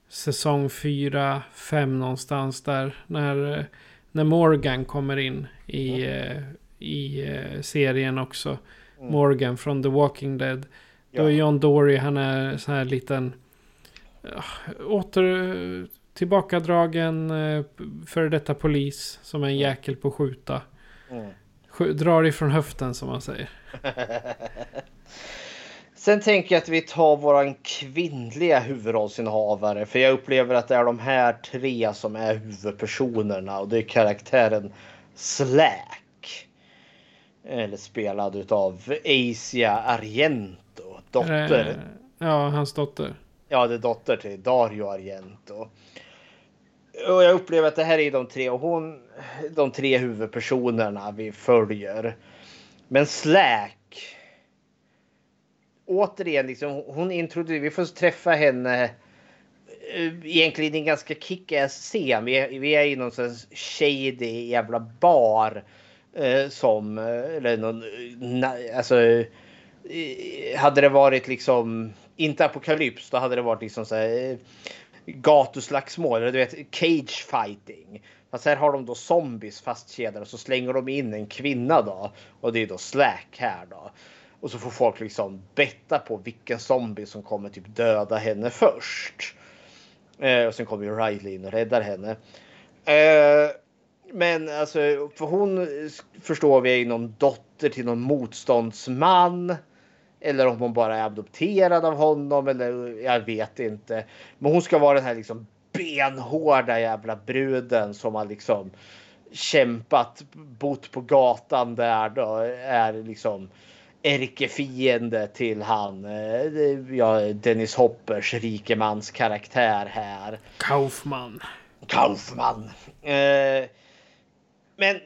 säsong 4, 5 någonstans där. När, eh, när Morgan kommer in i, eh, i eh, serien också. Mm. Morgan från The Walking Dead. Ja. Då är John Dory, han är så här liten... ja, Åter tillbakadragen eh, före detta polis som är en jäkel på att skjuta. Mm. Drar ifrån höften som man säger. Sen tänker jag att vi tar våran kvinnliga huvudrollsinnehavare. För jag upplever att det är de här tre som är huvudpersonerna. Och det är karaktären Slack. Eller spelad utav Asia Argento. Dotter. Eh, Ja, hans dotter. Ja, det är dotter till Dario Argento. Och jag upplever att det här är de tre, och hon, de tre huvudpersonerna vi följer. Men Slack. Återigen, liksom, hon introducerar, vi får träffa henne eh, egentligen i en ganska kickass scen. Vi är, vi är i någon sån shady jävla bar. Eh, som, eh, eller någon, eh, na, alltså. Eh, hade det varit liksom, inte apokalyps, då hade det varit liksom så här. Gatuslagsmål, eller du vet cage fighting. Fast här har de då zombies fastkedjade och så slänger de in en kvinna då. Och det är då Slack här då. Och så får folk liksom betta på vilken zombie som kommer typ döda henne först. Eh, och sen kommer ju Riley in och räddar henne. Eh, men alltså, för hon förstår vi är någon dotter till någon motståndsman. Eller om hon bara är adopterad av honom eller jag vet inte. Men hon ska vara den här liksom benhårda jävla bruden som har liksom kämpat, bott på gatan där då är liksom ärkefiende till han, eh, ja, Dennis Hoppers rikemans karaktär här. Kaufman. Kaufman. Eh, men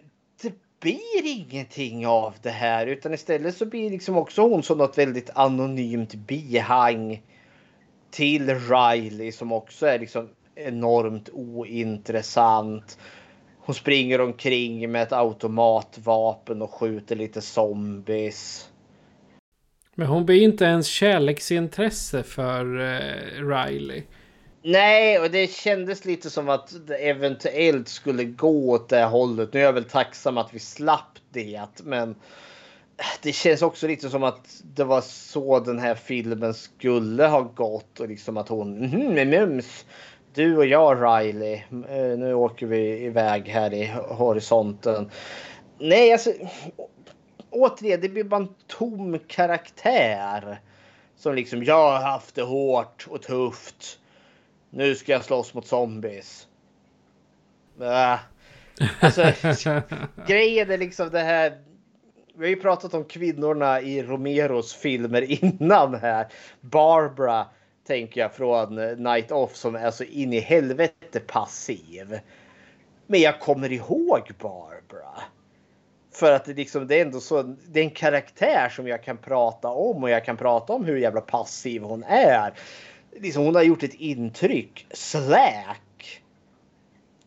blir ingenting av det här utan istället så blir liksom också hon som något väldigt anonymt bihang till Riley som också är liksom enormt ointressant. Hon springer omkring med ett automatvapen och skjuter lite zombies. Men hon blir inte ens kärleksintresse för eh, Riley. Nej, och det kändes lite som att det eventuellt skulle gå åt det hållet. Nu är jag väl tacksam att vi slapp det, men det känns också lite som att det var så den här filmen skulle ha gått och liksom att hon mm, mums. Du och jag Riley, eh, nu åker vi iväg här i horisonten. Nej, alltså återigen, det blir bara en tom karaktär. Som liksom, jag har haft det hårt och tufft. Nu ska jag slåss mot zombies. Äh. Alltså, grejen är liksom det här. Vi har ju pratat om kvinnorna i Romeros filmer innan här. Barbara tänker jag från Night Off som är så in i helvete passiv. Men jag kommer ihåg Barbara. För att det, liksom, det är ändå så. Det är en karaktär som jag kan prata om och jag kan prata om hur jävla passiv hon är. Liksom, hon har gjort ett intryck. Slack.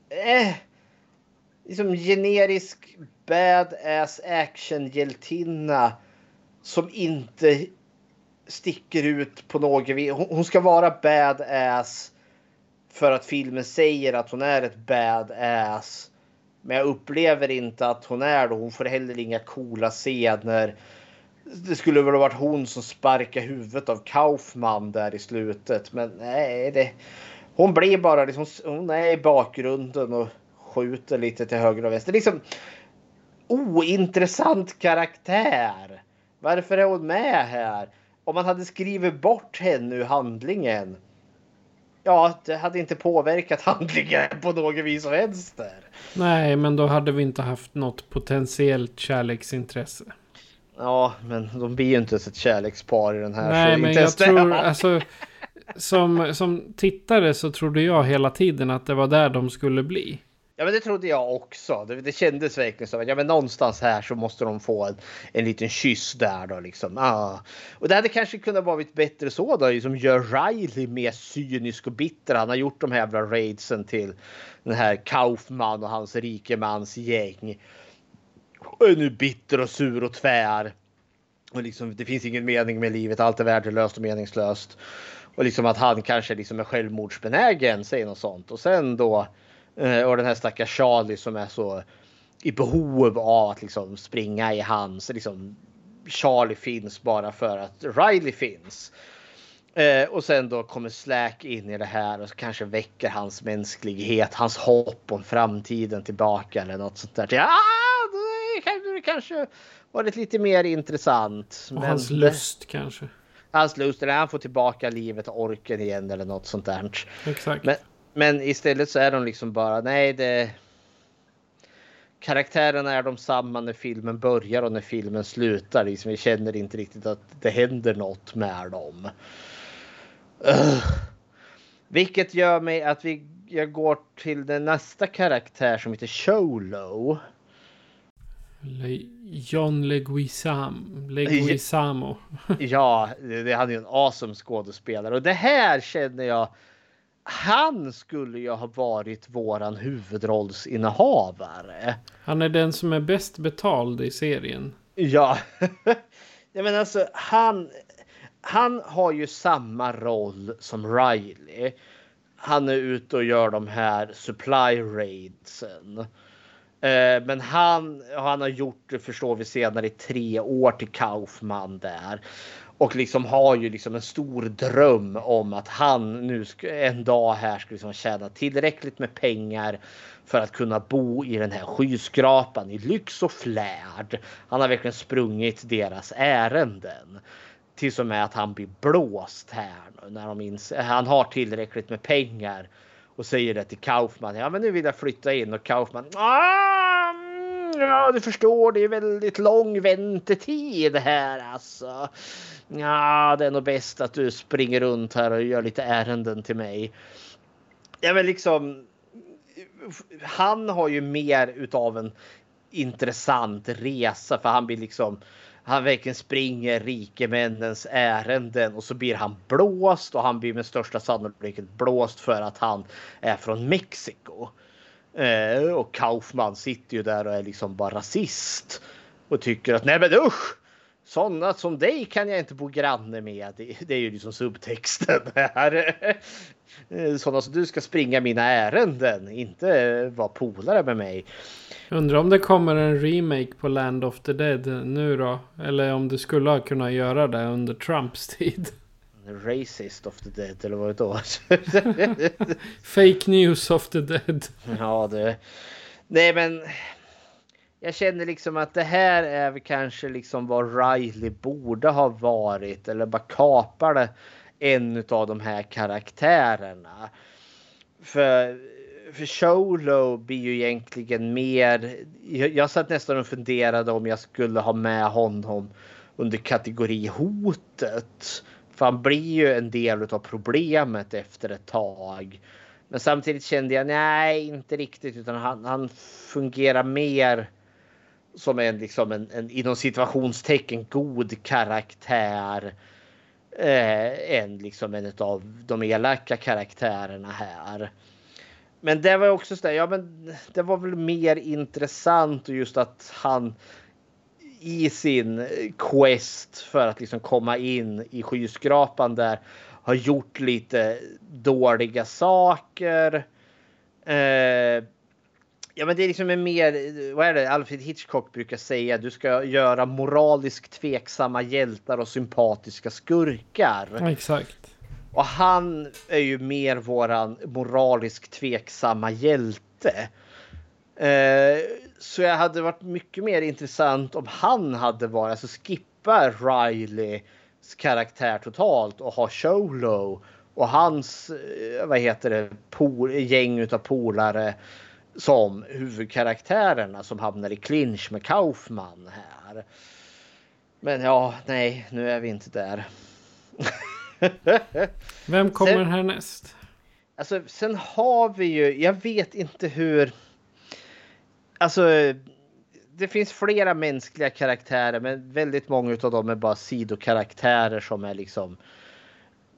Eh, liksom generisk badass actionhjältinna som inte sticker ut på något vis. Hon, ska vara badass för att filmen säger att hon är ett badass. Men jag upplever inte att hon är det. Hon får heller inga coola scener. Det skulle väl ha varit hon som sparkade huvudet av Kaufman där i slutet. Men nej, det, hon blir bara liksom, hon är i bakgrunden och skjuter lite till höger och vänster. Liksom ointressant karaktär. Varför är hon med här? Om man hade skrivit bort henne ur handlingen. Ja, det hade inte påverkat handlingen på något vis vänster. Nej, men då hade vi inte haft något potentiellt kärleksintresse. Ja, men de blir ju inte ett kärlekspar i den här. Nej, men jag tror, alltså, som, som tittare så trodde jag hela tiden att det var där de skulle bli. Ja, men det trodde jag också. Det, det kändes verkligen som att ja, men någonstans här så måste de få en, en liten kyss där då liksom. Ah. Och det hade kanske kunnat varit bättre så då, liksom gör Riley mer cynisk och bitter. Han har gjort de här jävla raidsen till den här Kaufman och hans rikemans gäng. Och är nu bitter och sur och tvär. Och liksom, det finns ingen mening med livet, allt är värdelöst och meningslöst. Och liksom att han kanske liksom är självmordsbenägen, säger något sånt. Och sen då, eh, och den här stackars Charlie som är så i behov av att liksom springa i hans, liksom Charlie finns bara för att Riley finns. Eh, och sen då kommer Slack in i det här och så kanske väcker hans mänsklighet, hans hopp om framtiden tillbaka eller något sånt där. Ja, hade kanske varit lite mer intressant. Och hans lust kanske. Hans lust, när han får tillbaka livet och orken igen eller något sånt där. Exakt. Men, men istället så är de liksom bara, nej det... Karaktärerna är de samma när filmen börjar och när filmen slutar. Liksom, vi känner inte riktigt att det händer något med dem. Uh. Vilket gör mig att vi, jag går till den nästa karaktär som heter Cholo. Le John Leguizam, Leguizamo. ja, det, han är ju en awesome skådespelare och det här känner jag. Han skulle ju ha varit våran huvudrollsinnehavare. Han är den som är bäst betald i serien. Ja, ja men alltså han. Han har ju samma roll som Riley. Han är ute och gör de här supply raidsen. Eh, men han, han har gjort det förstår vi senare i tre år till Kaufman där. Och liksom har ju liksom en stor dröm om att han nu en dag här ska liksom tjäna tillräckligt med pengar för att kunna bo i den här skyskrapan i lyx och flärd. Han har verkligen sprungit deras ärenden. Tills och med att han blir blåst här nu när de inser, han har tillräckligt med pengar och säger det till Kaufman. Ja, men nu vill jag flytta in och Kaufman. Ah, mm, ja, du förstår, det är väldigt lång väntetid här alltså. Ja, det är nog bäst att du springer runt här och gör lite ärenden till mig. Ja, men liksom. Han har ju mer utav en intressant resa för han blir liksom han verkligen springer rikemännens ärenden och så blir han blåst och han blir med största sannolikhet blåst för att han är från Mexiko. Eh, och Kaufman sitter ju där och är liksom bara rasist och tycker att nej men usch! Sådana som dig kan jag inte bo granne med. Det, det är ju liksom subtexten här. Sådana som du ska springa mina ärenden, inte vara polare med mig. Undrar om det kommer en remake på Land of the Dead nu då? Eller om det skulle ha kunnat göra det under Trumps tid. Racist of the Dead eller vad det då? Fake news of the Dead. Ja det. Nej men. Jag känner liksom att det här är väl kanske liksom vad Riley borde ha varit eller bara kapade en av de här karaktärerna. För för Solo blir ju egentligen mer. Jag, jag satt nästan och funderade om jag skulle ha med honom under kategori hotet. För han blir ju en del av problemet efter ett tag. Men samtidigt kände jag nej, inte riktigt, utan han, han fungerar mer som en, liksom en, en inom situationstecken god karaktär. Eh, än liksom en av de elaka karaktärerna här. Men det var också så där, ja men det var väl mer intressant och just att han i sin quest för att liksom komma in i skyskrapan där har gjort lite dåliga saker. Eh, ja men det är liksom en mer, vad är det Alfred Hitchcock brukar säga, du ska göra moraliskt tveksamma hjältar och sympatiska skurkar. Exakt. Och han är ju mer våran moraliskt tveksamma hjälte. Eh, så jag hade varit mycket mer intressant om han hade varit, alltså skippa Rileys karaktär totalt och ha Cholo och hans, eh, vad heter det, pol, gäng utav polare som huvudkaraktärerna som hamnar i clinch med Kaufman här. Men ja, nej, nu är vi inte där. Vem kommer sen, härnäst? Alltså, sen har vi ju, jag vet inte hur. Alltså, det finns flera mänskliga karaktärer, men väldigt många av dem är bara sidokaraktärer som är liksom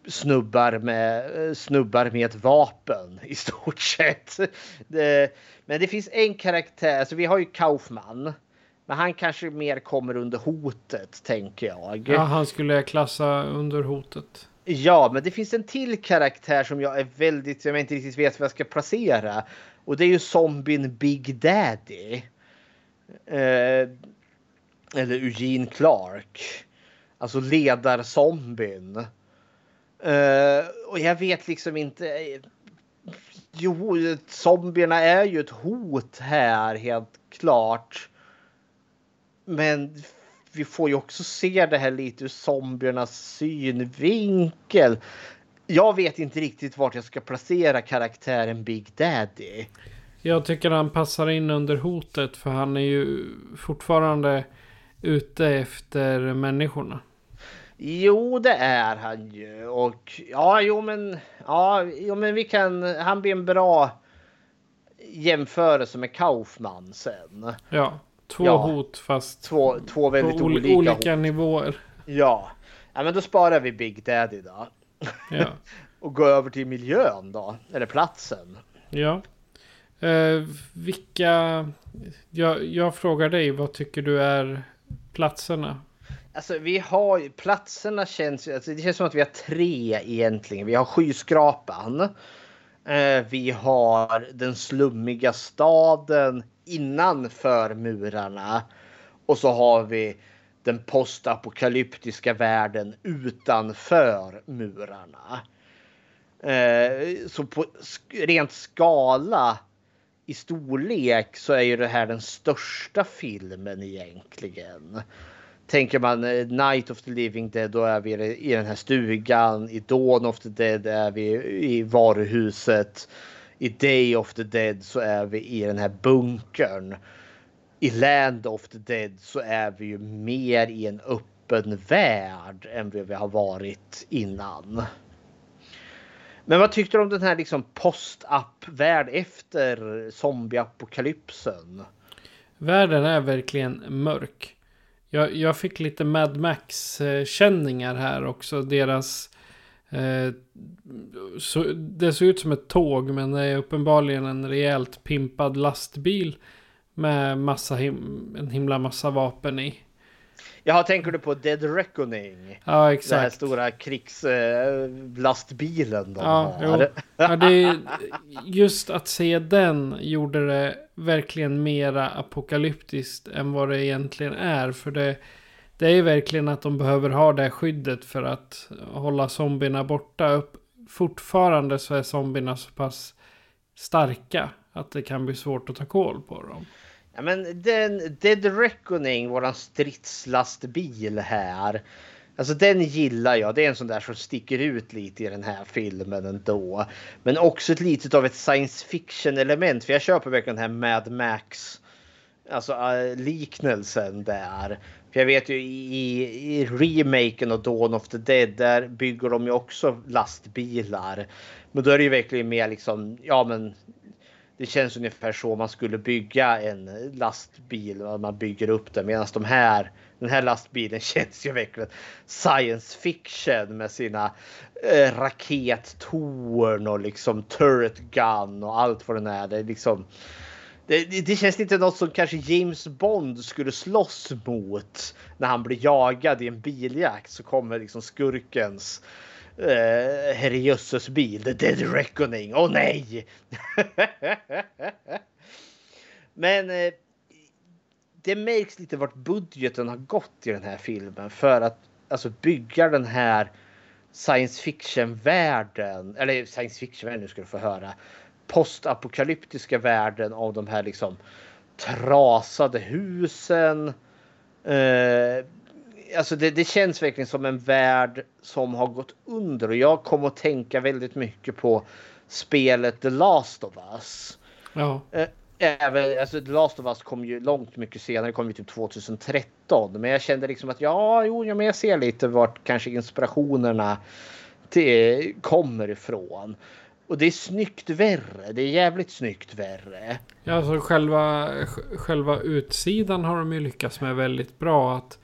snubbar med snubbar med ett vapen i stort sett. Det, men det finns en karaktär, alltså vi har ju Kaufman. Men han kanske mer kommer under hotet tänker jag. Ja, han skulle klassa under hotet. Ja, men det finns en till karaktär som jag är väldigt, jag inte riktigt vet vad jag ska placera. Och det är ju zombien Big Daddy. Eh, eller Eugene Clark. Alltså ledarzombien. Uh, och jag vet liksom inte. Eh, jo, zombierna är ju ett hot här helt klart. Men vi får ju också se det här lite ur zombiernas synvinkel. Jag vet inte riktigt vart jag ska placera karaktären Big Daddy. Jag tycker han passar in under hotet för han är ju fortfarande ute efter människorna. Jo, det är han ju. Och ja, jo men, ja, jo, men vi kan, han blir en bra jämförelse med Kaufman sen. Ja, två Ja. hot fast Två, två väldigt på ol- olika, olika hot. nivåer. Ja. ja, men då sparar vi Big Daddy då. Ja. och går över till miljön då, eller platsen. Ja. Eh, vilka... Jag, jag frågar dig, vad tycker du är platserna? Alltså vi har ju- platserna känns ju, alltså, det känns som att vi har tre egentligen. Vi har skyskrapan. Eh, vi har den slummiga staden innanför murarna. Och så har vi den postapokalyptiska världen utanför murarna. Eh, så på sk- rent skala i storlek så är ju det här den största filmen egentligen. Tänker man eh, Night of the Living Dead då är vi i den här stugan. I Dawn of the Dead är vi i varuhuset. I Day of the Dead så är vi i den här bunkern. I Land of the Dead så är vi ju mer i en öppen värld än vad vi har varit innan. Men vad tyckte du om den här liksom post-up-värld efter zombieapokalypsen? Världen är verkligen mörk. Jag, jag fick lite Mad Max-känningar här också. Deras... Eh, så, det ser ut som ett tåg men det är uppenbarligen en rejält pimpad lastbil. Med massa him en himla massa vapen i. Jaha, tänker du på Dead Reckoning? Ja, Den här exakt. stora krigslastbilen de Ja, jo. ja det är, just att se den gjorde det verkligen mera apokalyptiskt än vad det egentligen är. För det, det är verkligen att de behöver ha det skyddet för att hålla zombierna borta. Upp. Fortfarande så är zombierna så pass starka att det kan bli svårt att ta koll på dem. Ja, men den Dead Reckoning, våran stridslastbil här. Alltså den gillar jag. Det är en sån där som sticker ut lite i den här filmen ändå. Men också ett litet av ett science fiction element. För jag köper verkligen den här Mad Max. Alltså äh, liknelsen där. För jag vet ju i, i remaken och Dawn of the Dead där bygger de ju också lastbilar. Men då är det ju verkligen mer liksom, ja men det känns ungefär så man skulle bygga en lastbil. Man bygger upp den medan de här, den här lastbilen känns ju verkligen science fiction med sina eh, rakettorn och liksom turret gun och allt vad den är. Det, är liksom, det, det, det känns inte något som kanske James Bond skulle slåss mot när han blir jagad i en biljakt så kommer liksom skurkens eh, herrejösses bil. The Dead Reckoning. Åh nej! Men eh, det märks lite vart budgeten har gått i den här filmen för att alltså bygga den här science fiction världen eller science fiction världen nu ska du få höra postapokalyptiska världen av de här liksom trasade husen. Eh, alltså det, det känns verkligen som en värld som har gått under och jag kommer att tänka väldigt mycket på spelet The Last of Us. Ja. Eh, Även, alltså The Last of Us kom ju långt mycket senare, kom ju typ 2013. Men jag kände liksom att ja, jo, ja, men jag ser lite vart kanske inspirationerna till, kommer ifrån. Och det är snyggt värre. Det är jävligt snyggt värre. Ja, alltså själva, sj- själva utsidan har de ju lyckats med väldigt bra. Att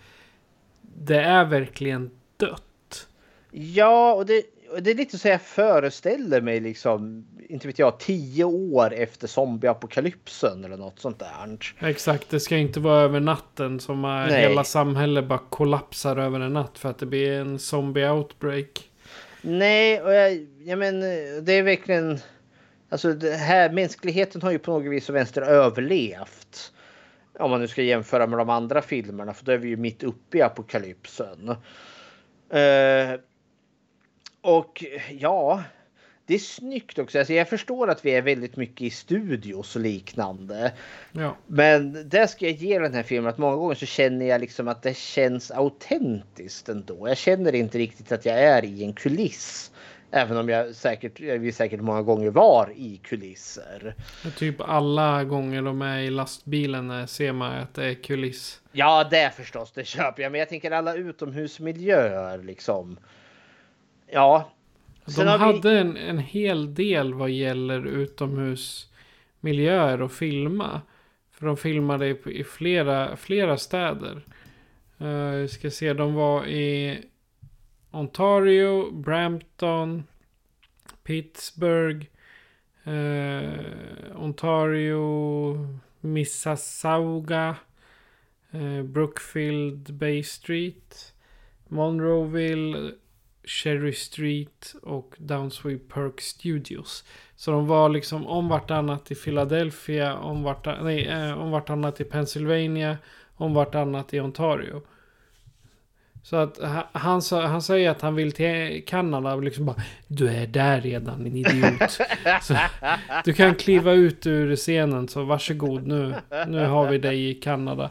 det är verkligen dött. Ja, och det, och det är lite så jag föreställer mig liksom, inte vet jag, tio år efter zombieapokalypsen eller något sånt där. Exakt, det ska inte vara över natten som Nej. hela samhället bara kollapsar över en natt för att det blir en zombie outbreak. Nej, och jag, jag men det är verkligen... Alltså det här, mänskligheten har ju på något vis och vänster överlevt. Om man nu ska jämföra med de andra filmerna, för då är vi ju mitt uppe i apokalypsen. Uh, och ja, det är snyggt också. Alltså jag förstår att vi är väldigt mycket i studios och liknande. Ja. Men det ska jag ge den här filmen att många gånger så känner jag liksom att det känns autentiskt ändå. Jag känner inte riktigt att jag är i en kuliss. Även om jag säkert, vi säkert många gånger var i kulisser. Typ alla gånger de är i lastbilen ser man att det är kuliss. Ja, det förstås, det köper jag. Men jag tänker alla utomhusmiljöer liksom. Ja. De hade vi... en, en hel del vad gäller utomhusmiljöer och filma. För de filmade i, i flera, flera städer. Uh, ska se, de var i Ontario, Brampton, Pittsburgh, eh, Ontario, Mississauga, eh, Brookfield Bay Street, Monroeville, Cherry Street och Downsway Perk Studios. Så de var liksom om vartannat i Philadelphia, om, vartannat, nej, eh, om vartannat i Pennsylvania, om vartannat i Ontario. Så att han, han säger att han vill till Kanada och liksom bara Du är där redan din idiot. så, du kan kliva ut ur scenen så varsågod nu. Nu har vi dig i Kanada.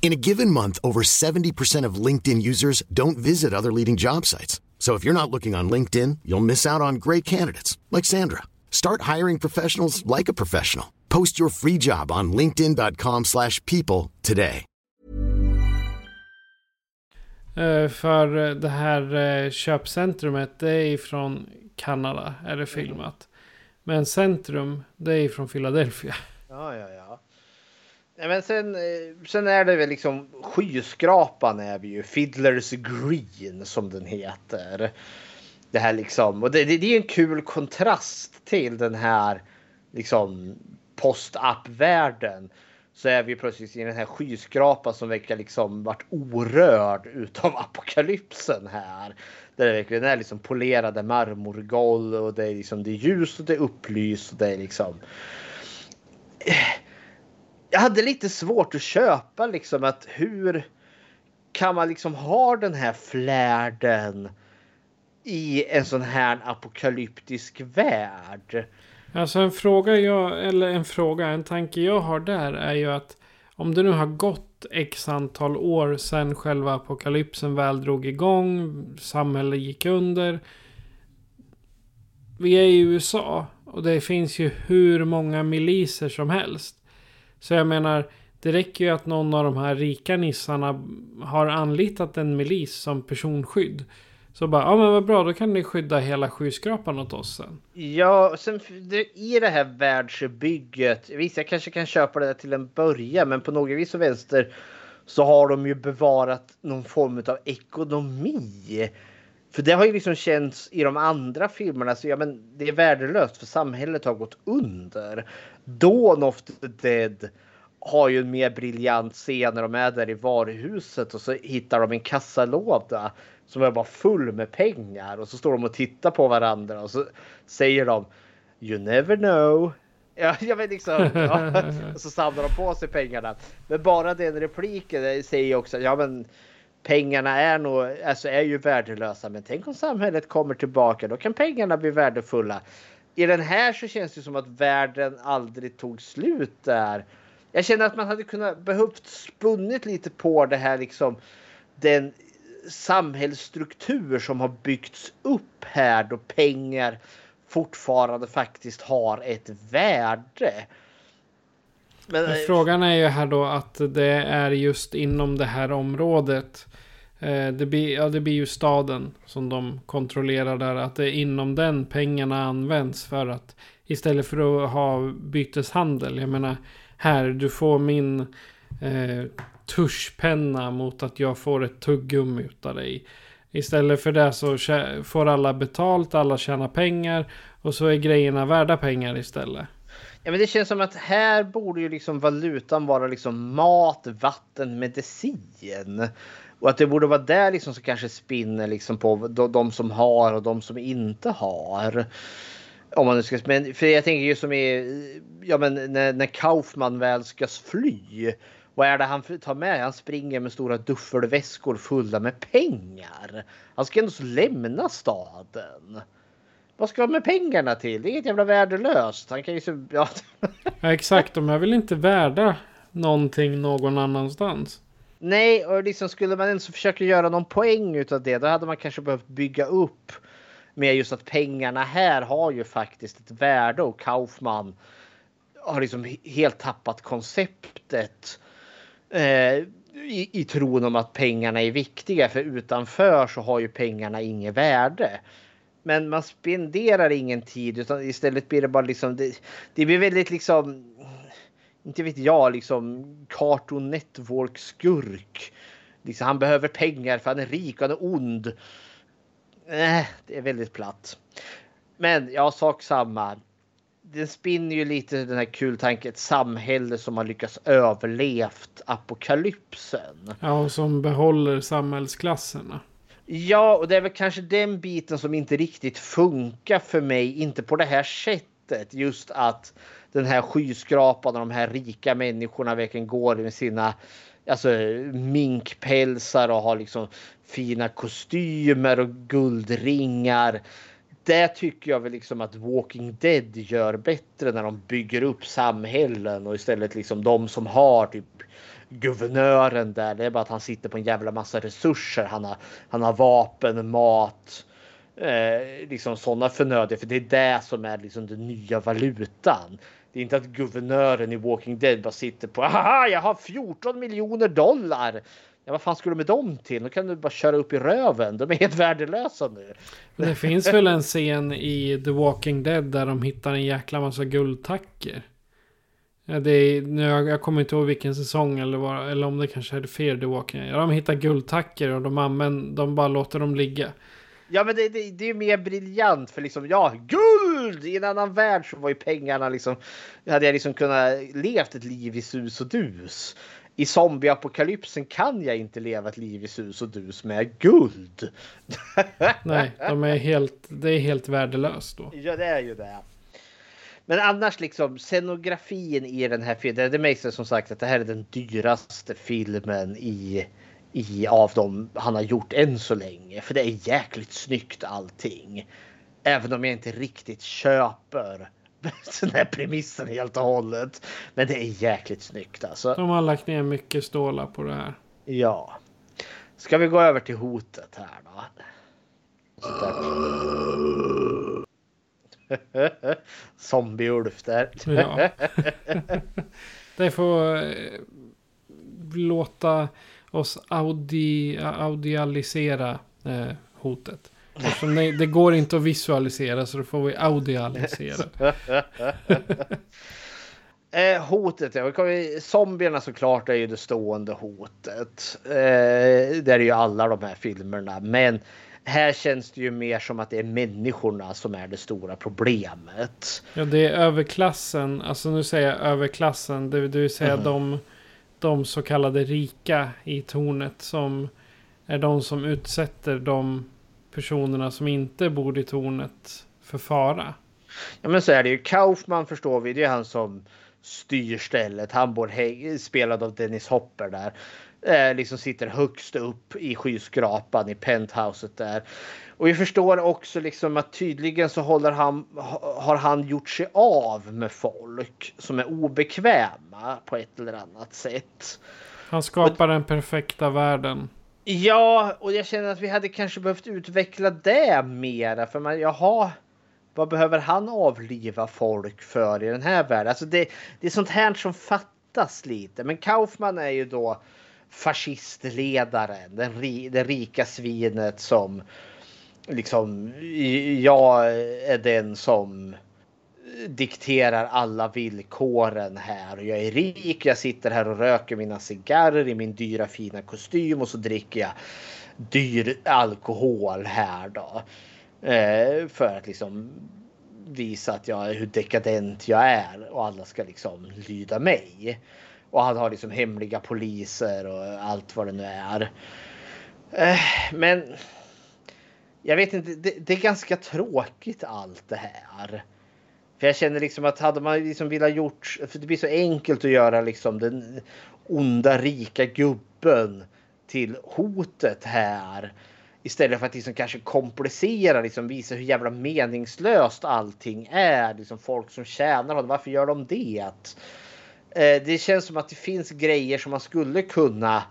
In a given month, over 70% of LinkedIn users don't visit other leading job sites. So if you're not looking on LinkedIn, you'll miss out on great candidates like Sandra. Start hiring professionals like a professional. Post your free job on linkedin.com/people today. Uh, för det här uh, köpcentrumet, det är från Kanada, är det filmat. Men centrum, det är från Philadelphia. Ja, ja, ja. Nej, men sen, eh, sen är det väl liksom skyskrapan är vi ju. Fiddlers Green som den heter. Det här liksom. Och det, det, det är en kul kontrast till den här liksom post-up-världen. Så är vi plötsligt i den här skyskrapan som verkar liksom varit orörd utav apokalypsen här. Där det verkligen är liksom polerade marmorgolv och det är liksom det är ljus och det är upplyst och det är liksom eh, jag hade lite svårt att köpa liksom att hur kan man liksom ha den här flärden i en sån här apokalyptisk värld? Alltså en fråga jag, eller en fråga, en tanke jag har där är ju att om det nu har gått x antal år sedan själva apokalypsen väl drog igång, samhället gick under. Vi är i USA och det finns ju hur många miliser som helst. Så jag menar, det räcker ju att någon av de här rika nissarna har anlitat en milis som personskydd. Så bara, ja men vad bra, då kan ni skydda hela skyskrapan åt oss sen. Ja, sen i det här världsbygget, visst jag kanske kan köpa det till en början, men på något vis och vänster så har de ju bevarat någon form av ekonomi. För det har ju liksom känts i de andra filmerna, så ja men det är värdelöst för samhället har gått under. Dawn of the Dead har ju en mer briljant scen när de är där i varuhuset och så hittar de en kassalåda som är bara full med pengar och så står de och tittar på varandra och så säger de You never know. Ja, jag vet liksom. Ja. Och så samlar de på sig pengarna. Men bara den repliken säger också ja men pengarna är nog, alltså är ju värdelösa. Men tänk om samhället kommer tillbaka, då kan pengarna bli värdefulla. I den här så känns det som att världen aldrig tog slut där. Jag känner att man hade kunnat behövt spunnit lite på det här liksom den samhällsstruktur som har byggts upp här då pengar fortfarande faktiskt har ett värde. Men, Men frågan är ju här då att det är just inom det här området. Eh, det blir, ja, det blir ju staden som de kontrollerar där. Att det är inom den pengarna används för att istället för att ha byteshandel. Jag menar här du får min eh, tuschpenna mot att jag får ett tuggummi utav dig. Istället för det så får alla betalt, alla tjänar pengar och så är grejerna värda pengar istället. Ja, men det känns som att här borde ju liksom valutan vara liksom mat, vatten, medicin. Och att det borde vara där liksom som kanske spinner liksom på de, de som har och de som inte har. Om man nu ska, men för jag tänker ju som i, ja men när, när Kaufman väl ska fly. Vad är det han tar med? Han springer med stora duffelväskor fulla med pengar. Han ska ändå lämna staden. Vad ska han med pengarna till? Det är inget jävla värdelöst. Han kan ju så, ja. ja exakt, de är väl inte värda någonting någon annanstans. Nej, och liksom skulle man ens försöka göra någon poäng utav det, då hade man kanske behövt bygga upp med just att pengarna här har ju faktiskt ett värde och Kaufman har liksom helt tappat konceptet eh, i, i tron om att pengarna är viktiga för utanför så har ju pengarna inget värde. Men man spenderar ingen tid utan istället blir det bara liksom det, det blir väldigt liksom inte vet jag liksom Cartoon Network skurk. Liksom, han behöver pengar för han är rik och han är ond. Äh, det är väldigt platt. Men ja, sak samma. Den spinner ju lite den här kul tanken. Ett samhälle som har lyckats överlevt apokalypsen. Ja, och som behåller samhällsklasserna. Ja, och det är väl kanske den biten som inte riktigt funkar för mig. Inte på det här sättet. Just att den här skyskrapan och de här rika människorna verkligen går med sina alltså, minkpälsar och har liksom fina kostymer och guldringar. Det tycker jag väl liksom att Walking Dead gör bättre när de bygger upp samhällen och istället liksom de som har typ guvernören där. Det är bara att han sitter på en jävla massa resurser. Han har, han har vapen, mat, eh, liksom sådana förnödenheter. För det är det som är liksom den nya valutan. Det är inte att guvernören i Walking Dead bara sitter på Haha, jag har 14 miljoner dollar. Ja, vad fan skulle du med dem till? Då kan du bara köra upp i röven. De är helt värdelösa nu. Det finns väl en scen i The Walking Dead där de hittar en jäkla massa guldtacker. Ja, det är, jag, jag kommer inte ihåg vilken säsong eller, vad, eller om det kanske är Fear the Walking. Ja, de hittar guldtacker och de, använder, de bara låter dem ligga. Ja, men det, det, det är mer briljant för liksom ja, guld i en annan värld så var ju pengarna liksom. Hade jag liksom kunnat levt ett liv i sus och dus. I zombieapokalypsen kan jag inte leva ett liv i sus och dus med guld. Nej, de är helt, det är helt värdelöst då. Ja, det är ju det. Men annars liksom scenografin i den här filmen. Det märks som sagt att det här är den dyraste filmen i i av dem han har gjort än så länge. För det är jäkligt snyggt allting. Även om jag inte riktigt köper den här premissen helt och hållet. Men det är jäkligt snyggt alltså. De har lagt ner mycket stålar på det här. Ja. Ska vi gå över till hotet här då? Zombie-Ulf där. ja. Det får eh, låta oss audi, audialisera eh, hotet. Eftersom det, det, går inte att visualisera så då får vi audialisera. eh, hotet, ja. Zombierna såklart är ju det stående hotet. Eh, det är ju alla de här filmerna. Men här känns det ju mer som att det är människorna som är det stora problemet. Ja, det är överklassen. Alltså nu säger jag överklassen. Det, det vill säga mm. de de så kallade rika i tornet som är de som utsätter de personerna som inte bor i tornet för fara. Ja men så är det ju. Kaufman förstår vi, det är han som styr stället. Han bor spelad av Dennis Hopper där. Eh, liksom sitter högst upp i skyskrapan i penthouset där. Och vi förstår också liksom att tydligen så håller han, har han gjort sig av med folk som är obekväma på ett eller annat sätt. Han skapar den perfekta världen. Ja, och jag känner att vi hade kanske behövt utveckla det mera. För man, jaha, vad behöver han avliva folk för i den här världen? Alltså det, det är sånt här som fattas lite. Men Kaufman är ju då fascistledaren, den, ri, det rika svinet som liksom, jag är den som dikterar alla villkoren här. Jag är rik, jag sitter här och röker mina cigarrer i min dyra fina kostym och så dricker jag dyr alkohol här då. Eh, för att liksom visa att jag är hur dekadent jag är och alla ska liksom lyda mig. Och han har liksom hemliga poliser och allt vad det nu är. Eh, men jag vet inte, det, det, är ganska tråkigt allt det här. För jag känner liksom att hade man liksom velat gjort, för det blir så enkelt att göra liksom den onda rika gubben till hotet här. Istället för att liksom kanske komplicera, liksom visa hur jävla meningslöst allting är. Liksom folk som tjänar honom, varför gör de det? Eh, det känns som att det finns grejer som man skulle kunna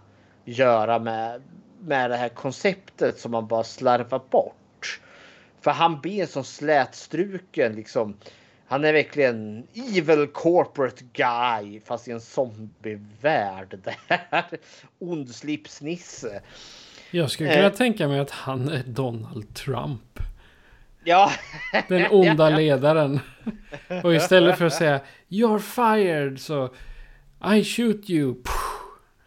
göra med, med det här konceptet som man bara slarvar bort. För han blir en sån slätstruken liksom han är verkligen evil corporate guy fast i en zombievärld. Där. Ond slipsnisse. Jag skulle kunna eh. tänka mig att han är Donald Trump. Ja. Den onda ledaren. Och istället för att säga You're fired så I shoot you.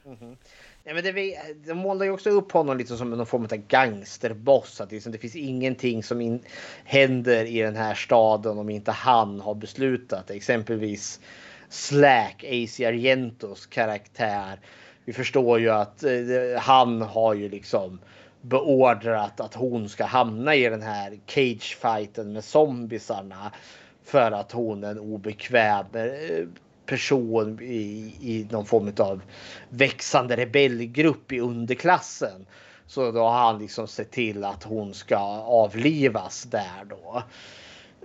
Mm -hmm. Ja, men det, de målar ju också upp honom lite som någon form av gangsterboss. Att liksom, det finns ingenting som in, händer i den här staden om inte han har beslutat. Exempelvis Slack, AC Argentos karaktär. Vi förstår ju att eh, han har ju liksom beordrat att hon ska hamna i den här cagefighten med zombisarna. För att hon är en obekväm eh, person i, i någon form av växande rebellgrupp i underklassen. Så då har han liksom sett till att hon ska avlivas där då.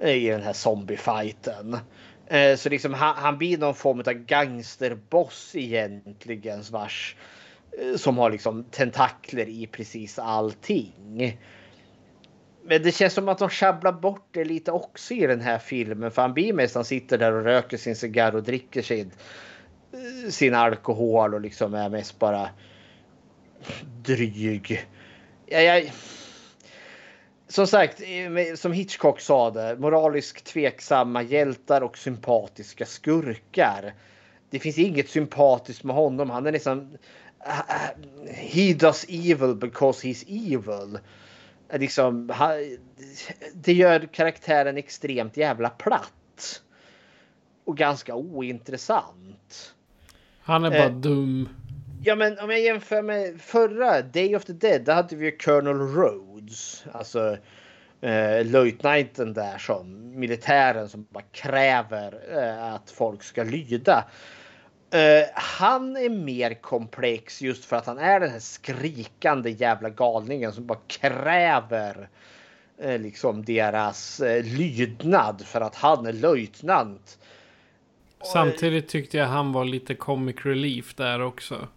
Eh, I den här zombiefighten. Eh, så liksom han, han blir någon form av gangsterboss egentligen vars eh, Eh, som har liksom tentakler i precis allting. Men det känns som att de sjabblar bort det lite också i den här filmen. För han blir mest han sitter där och röker sin cigarr och dricker sin, eh, sin alkohol och liksom är mest bara dryg. Jag, jag, som sagt, eh, som Hitchcock sa det, moraliskt tveksamma hjältar och sympatiska skurkar. Det finns inget sympatiskt med honom. Han är liksom... He does evil because he's evil liksom, det gör karaktären extremt jävla platt. Och ganska ointressant. Han är bara eh, dum. Ja men om jag jämför med förra Day of the Dead. Där hade vi ju Colonel Rhodes. Alltså eh, löjtnanten där som militären som bara kräver eh, att folk ska lyda. Uh, han är mer komplex just för att han är den här skrikande jävla galningen som bara kräver uh, liksom deras uh, lydnad för att han är löjtnant. Samtidigt tyckte jag han var lite comic relief där också.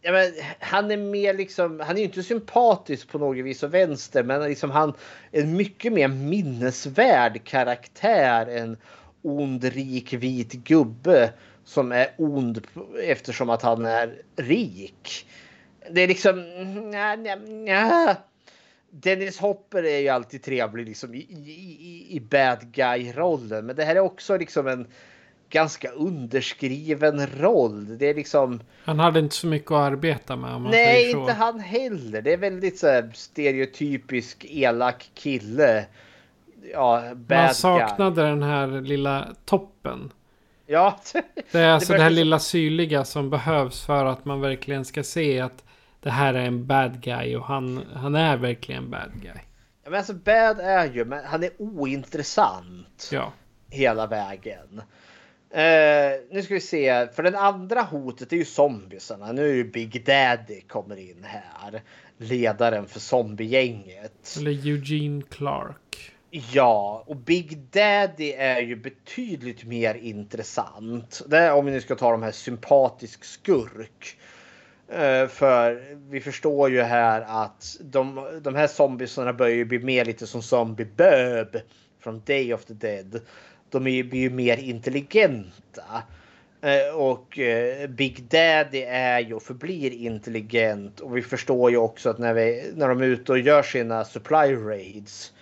Ja, men han är mer liksom, han är inte sympatisk på något vis och vänster, men liksom han är en mycket mer minnesvärd karaktär än ond, rik, vit gubbe som är ond eftersom att han är rik. Det är liksom... Nja, nja, nja. Dennis Hopper är ju alltid trevlig liksom i, i, i bad guy-rollen. Men det här är också liksom en ganska underskriven roll. Det är liksom... Han hade inte så mycket att arbeta med. Om man Nej, inte han heller. Det är väldigt så här stereotypisk elak kille. Ja, bad Man saknade guy. den här lilla toppen. Ja. Det är alltså det, det här lilla syrliga som behövs för att man verkligen ska se att det här är en bad guy och han, han är verkligen bad guy. Ja, men alltså bad är ju, men han är ointressant. Ja. Hela vägen. Uh, nu ska vi se, för den andra hotet är ju zombiesarna. Nu är ju Big Daddy kommer in här. Ledaren för zombiegänget. Eller Eugene Clark. Ja, och Big Daddy är ju betydligt mer intressant. Det är, om vi nu ska ta de här sympatisk skurk. Eh, för vi förstår ju här att de, de här zombiesarna börjar ju bli mer lite som Zombie böb från Day of the Dead. De är ju, blir ju mer intelligenta. Eh, och eh, Big Daddy är ju och förblir intelligent. Och vi förstår ju också att när, vi, när de är ute och gör sina supply raids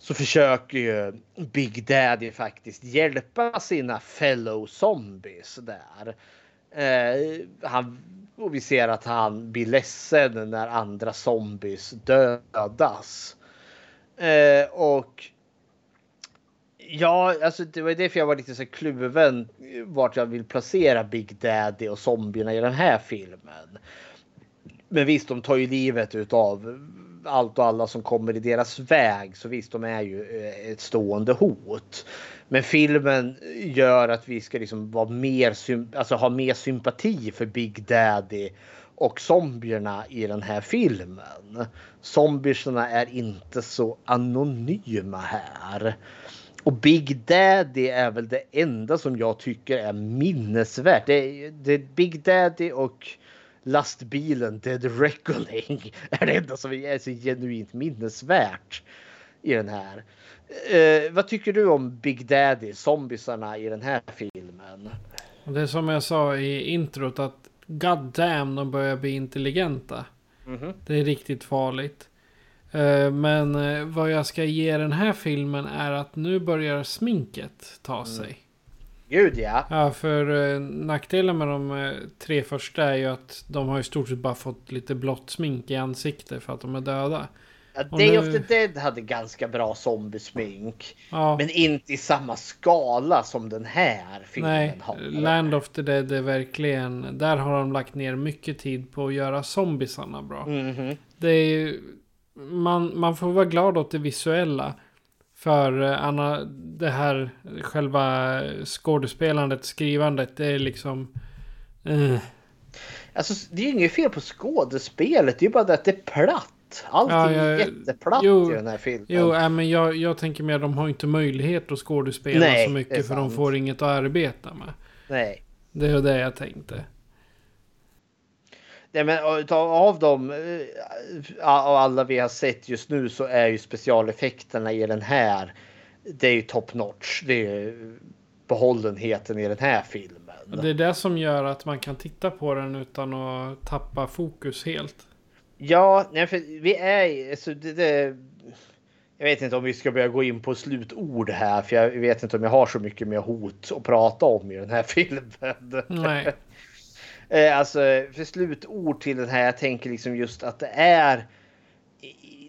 så försöker eh, ju Big Daddy faktiskt hjälpa sina fellow zombies där. Eh, han, och vi ser att han blir ledsen när andra zombies dödas. Eh, och Ja, alltså det var därför jag var lite så kluven vart jag vill placera Big Daddy och zombierna i den här filmen. Men visst, de tar ju livet utav allt och alla som kommer i deras väg. Så visst, de är ju eh, ett stående hot. Men filmen gör att vi ska liksom vara mer, alltså ha mer sympati för Big Daddy och zombierna i den här filmen. Zombierna är inte så anonyma här. Och Big Daddy är väl det enda som jag tycker är minnesvärt. Det är, det är Big Daddy och lastbilen Dead Reckoning är det enda som är så genuint minnesvärt i den här. Eh, vad tycker du om Big Daddy, zombisarna i den här filmen? Det är som jag sa i introt att God damn, de börjar bli intelligenta. Mm -hmm. Det är riktigt farligt. Eh, men eh, vad jag ska ge den här filmen är att nu börjar sminket ta sig. Gud ja. Ja, för eh, nackdelen med de tre första är ju att de har i stort sett bara fått lite blått smink i ansiktet för att de är döda. Ja, Day nu... of the Dead hade ganska bra zombiesmink. Ja. Men inte i samma skala som den här filmen Nej, har. Land of the Dead är verkligen... Där har de lagt ner mycket tid på att göra zombiesarna bra. Mm -hmm. Det är ju man, man får vara glad åt det visuella. För eh, Anna, det här själva skådespelandet, skrivandet, det är liksom... Eh. Alltså det är ju inget fel på skådespelet, det är bara det att det är platt. Allting ja, jag, är jätteplatt jo, i den här filmen. Jo, äh, men jag, jag tänker mer de har inte möjlighet att skådespela Nej, så mycket för de får inget att arbeta med. Nej. Det är det jag tänkte. Nej, men av dem, eh, av alla vi har sett just nu så är ju specialeffekterna i den här. Det är ju top notch. Det är behållenheten i den här filmen. Det är det som gör att man kan titta på den utan att tappa fokus helt. Ja, nej, för vi är alltså det, det, Jag vet inte om vi ska börja gå in på slutord här, för jag vet inte om jag har så mycket mer hot att prata om i den här filmen. Nej. Eh, alltså för slutord till den här. Jag tänker liksom just att det är.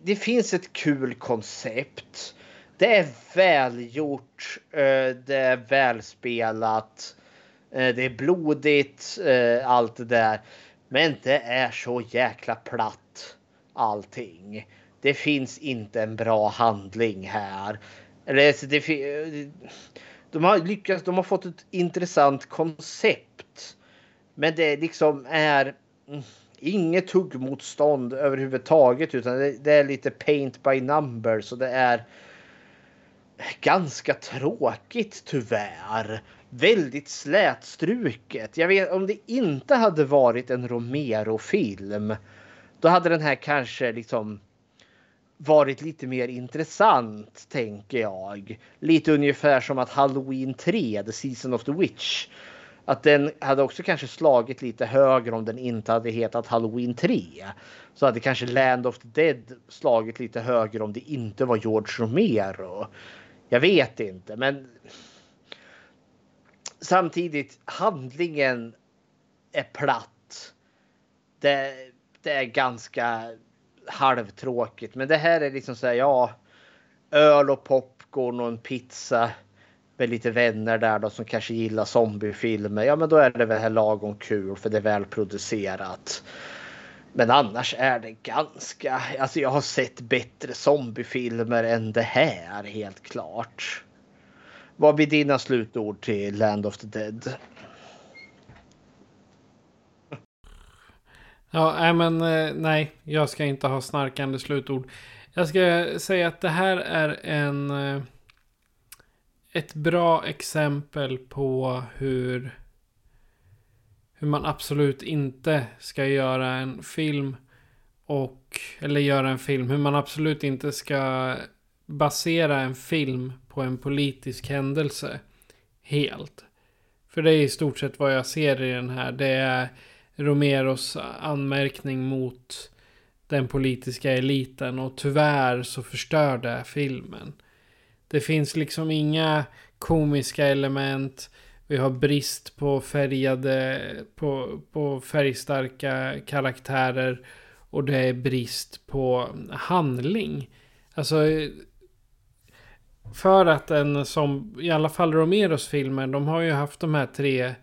Det finns ett kul koncept. Det är välgjort. Eh, det är välspelat. Eh, det är blodigt. Eh, allt det där. Men det är så jäkla platt allting. Det finns inte en bra handling här. Eller alltså, det, eh, de har lyckats. De har fått ett intressant koncept. Men det liksom är inget tuggmotstånd överhuvudtaget utan det, det är lite paint by numbers Och det är ganska tråkigt tyvärr. Väldigt slätstruket. Jag vet om det inte hade varit en Romero-film. Då hade den här kanske liksom varit lite mer intressant tänker jag. Lite ungefär som att Halloween 3, The Season of the Witch att den hade också kanske slagit lite högre om den inte hade hetat Halloween 3. Så hade kanske Land of the Dead slagit lite högre om det inte var George Romero. Jag vet inte, men samtidigt handlingen är platt. Det, det är ganska halvtråkigt, men det här är liksom så här, ja, öl och popcorn och en pizza med lite vänner där då som kanske gillar zombiefilmer. Ja, men då är det väl lagom kul för det är välproducerat. Men annars är det ganska, alltså jag har sett bättre zombiefilmer än det här helt klart. Vad blir dina slutord till Land of the Dead? Ja, nej men eh, nej, jag ska inte ha snarkande slutord. Jag ska säga att det här är en eh, ett bra exempel på hur hur man absolut inte ska göra en film och eller göra en film. Hur man absolut inte ska basera en film på en politisk händelse helt. För det är i stort sett vad jag ser i den här. Det är Romeros anmärkning mot den politiska eliten och tyvärr så förstör det filmen. Det finns liksom inga komiska element. Vi har brist på färgade, på, på färgstarka karaktärer. Och det är brist på handling. Alltså. För att en som, i alla fall Romeros filmer, de har ju haft de här tre,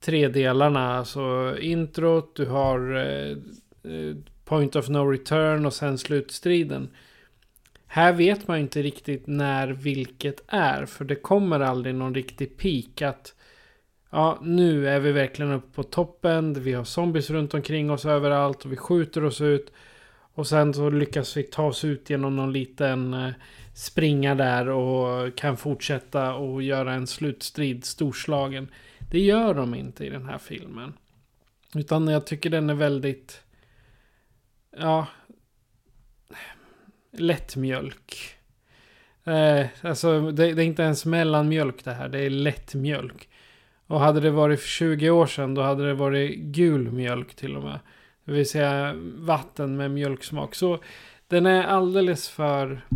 tre delarna. Alltså introt, du har eh, eh Point of No Return och sen slutstriden. Här vet man inte riktigt när vilket är. För det kommer aldrig någon riktig peak. Att ja, nu är vi verkligen uppe på toppen. Vi har zombies runt omkring oss överallt. Och vi skjuter oss ut. Och sen så lyckas vi ta oss ut genom någon liten eh, springa där. Och kan fortsätta och göra en slutstrid storslagen. Det gör de inte i den här filmen. Utan jag tycker den är väldigt... Ja, lättmjölk. Eh, alltså det, det, är inte ens mellanmjölk det här. Det är lättmjölk. Och hade det varit för 20 år sedan då hade det varit gul mjölk till och med. Det vill säga vatten med mjölksmak. Så den är alldeles för...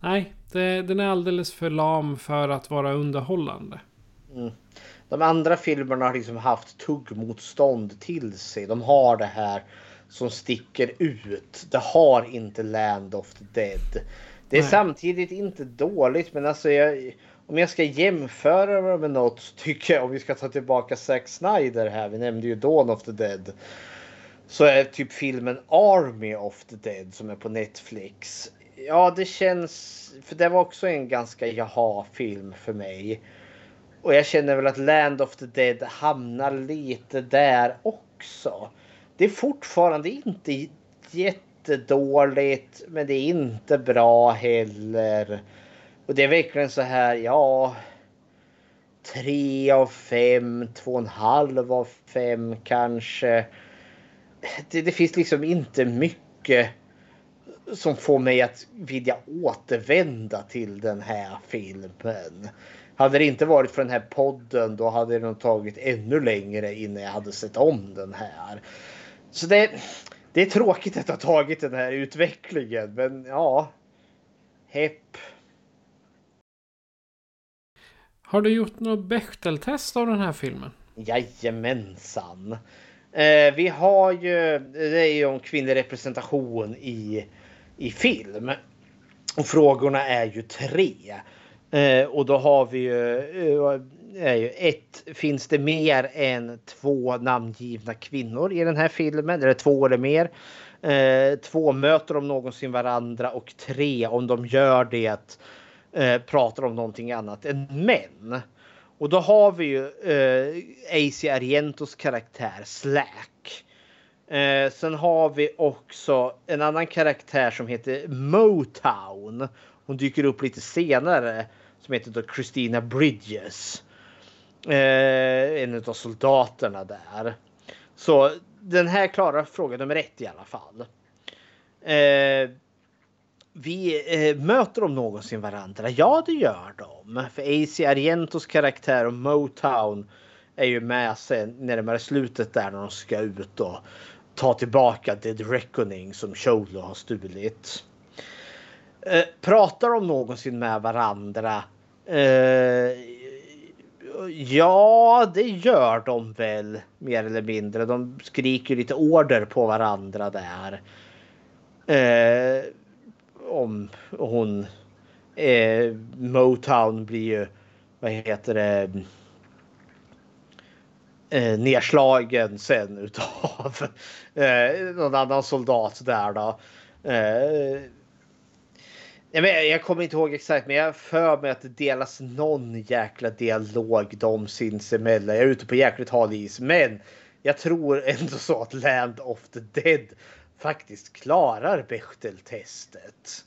Nej, det, den är alldeles för lam för att vara underhållande. Mm. De andra filmerna har liksom haft tuggmotstånd till sig. De har det här som sticker ut. Det har inte Land of the Dead. Det är Nej. samtidigt inte dåligt men alltså jag, om jag ska jämföra med något så tycker jag om vi ska ta tillbaka Zack Snyder här. Vi nämnde ju Dawn of the Dead. Så är typ filmen Army of the Dead som är på Netflix. Ja, det känns. För det var också en ganska jaha film för mig. Och jag känner väl att Land of the Dead hamnar lite där också det är fortfarande inte jättedåligt, men det är inte bra heller. Och det är verkligen så här, ja. Tre av fem, två och en halv av fem kanske. Det, det finns liksom inte mycket som får mig att vilja återvända till den här filmen. Hade det inte varit för den här podden då hade det nog tagit ännu längre innan jag hade sett om den här. Så det, det är tråkigt att ha tagit den här utvecklingen, men ja. Hepp. Har du gjort något Bechteltest av den här filmen? Jajamensan. Eh, vi har ju, det är ju om kvinnlig representation i, i film. Och frågorna är ju tre. Eh, och då har vi ju eh, är ju ett. Finns det mer än två namngivna kvinnor i den här filmen? Eller två eller mer? Eh, två, möter de någonsin varandra? Och tre, om de gör det, eh, pratar om någonting annat än män. Och då har vi ju eh, AC Argentos karaktär Slack. Eh, sen har vi också en annan karaktär som heter Motown. Hon dyker upp lite senare som heter då Christina Bridges. Eh, en av soldaterna där. Så den här klarar fråga nummer ett i alla fall. Eh, vi eh, möter de någonsin varandra? Ja, det gör de. För AC Argentos karaktär och Motown är ju med sen närmare slutet där när de ska ut och ta tillbaka Dead Reckoning som Cholo har stulit. Eh, pratar de någonsin med varandra? Eh, Ja, det gör de väl mer eller mindre. De skriker lite order på varandra där. Eh, om hon... Eh, Motown blir ju, vad heter det, eh, nedslagen sen utav eh, någon annan soldat där då. Eh, jag, jag kommer inte ihåg exakt, men jag för mig att det delas någon jäkla dialog de sinsemellan. Jag är ute på jäkligt hal is, men jag tror ändå så att Land of the Dead faktiskt klarar Bechteltestet.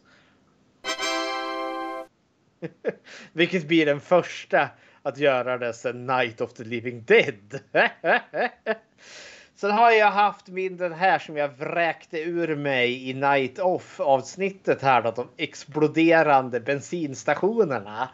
Vilket blir den första att göra det sen Night of the Living Dead. Sen har jag haft min den här som jag vräkte ur mig i Night Off avsnittet här då, de exploderande bensinstationerna.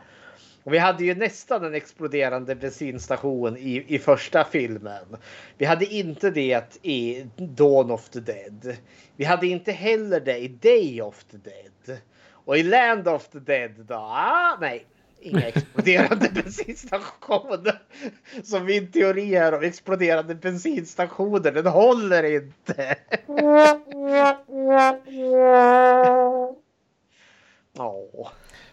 Och vi hade ju nästan en exploderande bensinstation i, i första filmen. Vi hade inte det i Dawn of the Dead. Vi hade inte heller det i Day of the Dead. Och i Land of the Dead då? Ah, nej, inga exploderande bensinstationer. Så min teori här om exploderande bensinstationer, den håller inte. Oh.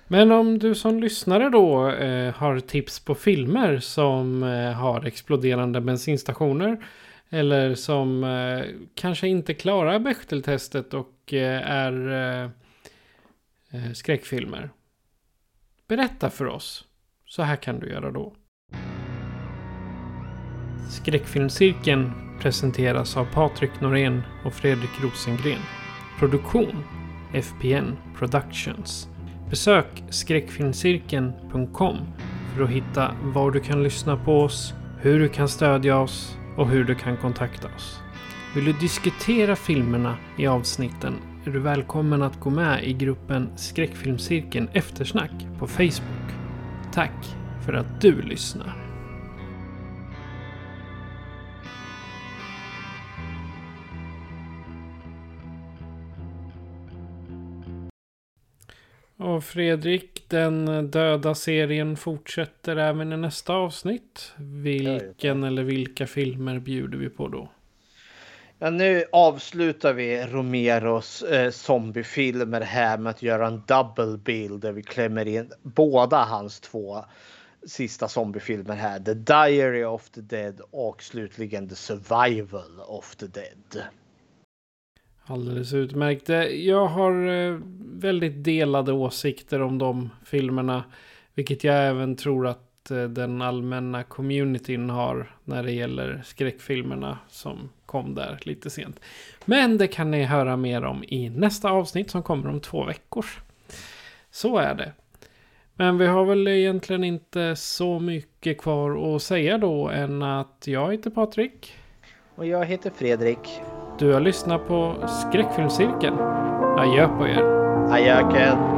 Men om du som lyssnare då eh, har tips på filmer som eh, har exploderande bensinstationer. Eller som eh, kanske inte klarar Bechteltestet och eh, är eh, eh, skräckfilmer. Berätta för oss. Så här kan du göra då. Skräckfilmscirkeln presenteras av Patrik Norén och Fredrik Rosengren. Produktion FPN Productions. Besök skräckfilmscirkeln.com för att hitta var du kan lyssna på oss, hur du kan stödja oss och hur du kan kontakta oss. Vill du diskutera filmerna i avsnitten är du välkommen att gå med i gruppen Skräckfilmscirkeln Eftersnack på Facebook. Tack för att du lyssnar. Och Fredrik, den döda serien fortsätter även i nästa avsnitt. Vilken eller vilka filmer bjuder vi på då? Ja, nu avslutar vi Romeros eh, zombiefilmer här med att göra en double bill där vi klämmer in båda hans två sista zombiefilmer här. The Diary of the Dead och slutligen The Survival of the Dead. Alldeles utmärkt. Eh, jag har eh, väldigt delade åsikter om de filmerna. Vilket jag även tror att den allmänna communityn har när det gäller skräckfilmerna som kom där lite sent. Men det kan ni höra mer om i nästa avsnitt som kommer om två veckor. Så är det. Men vi har väl egentligen inte så mycket kvar att säga då än att jag heter Patrik. Och jag heter Fredrik. Du har lyssnat på Skräckfilmscirkeln. Adjö på er. Adjöken.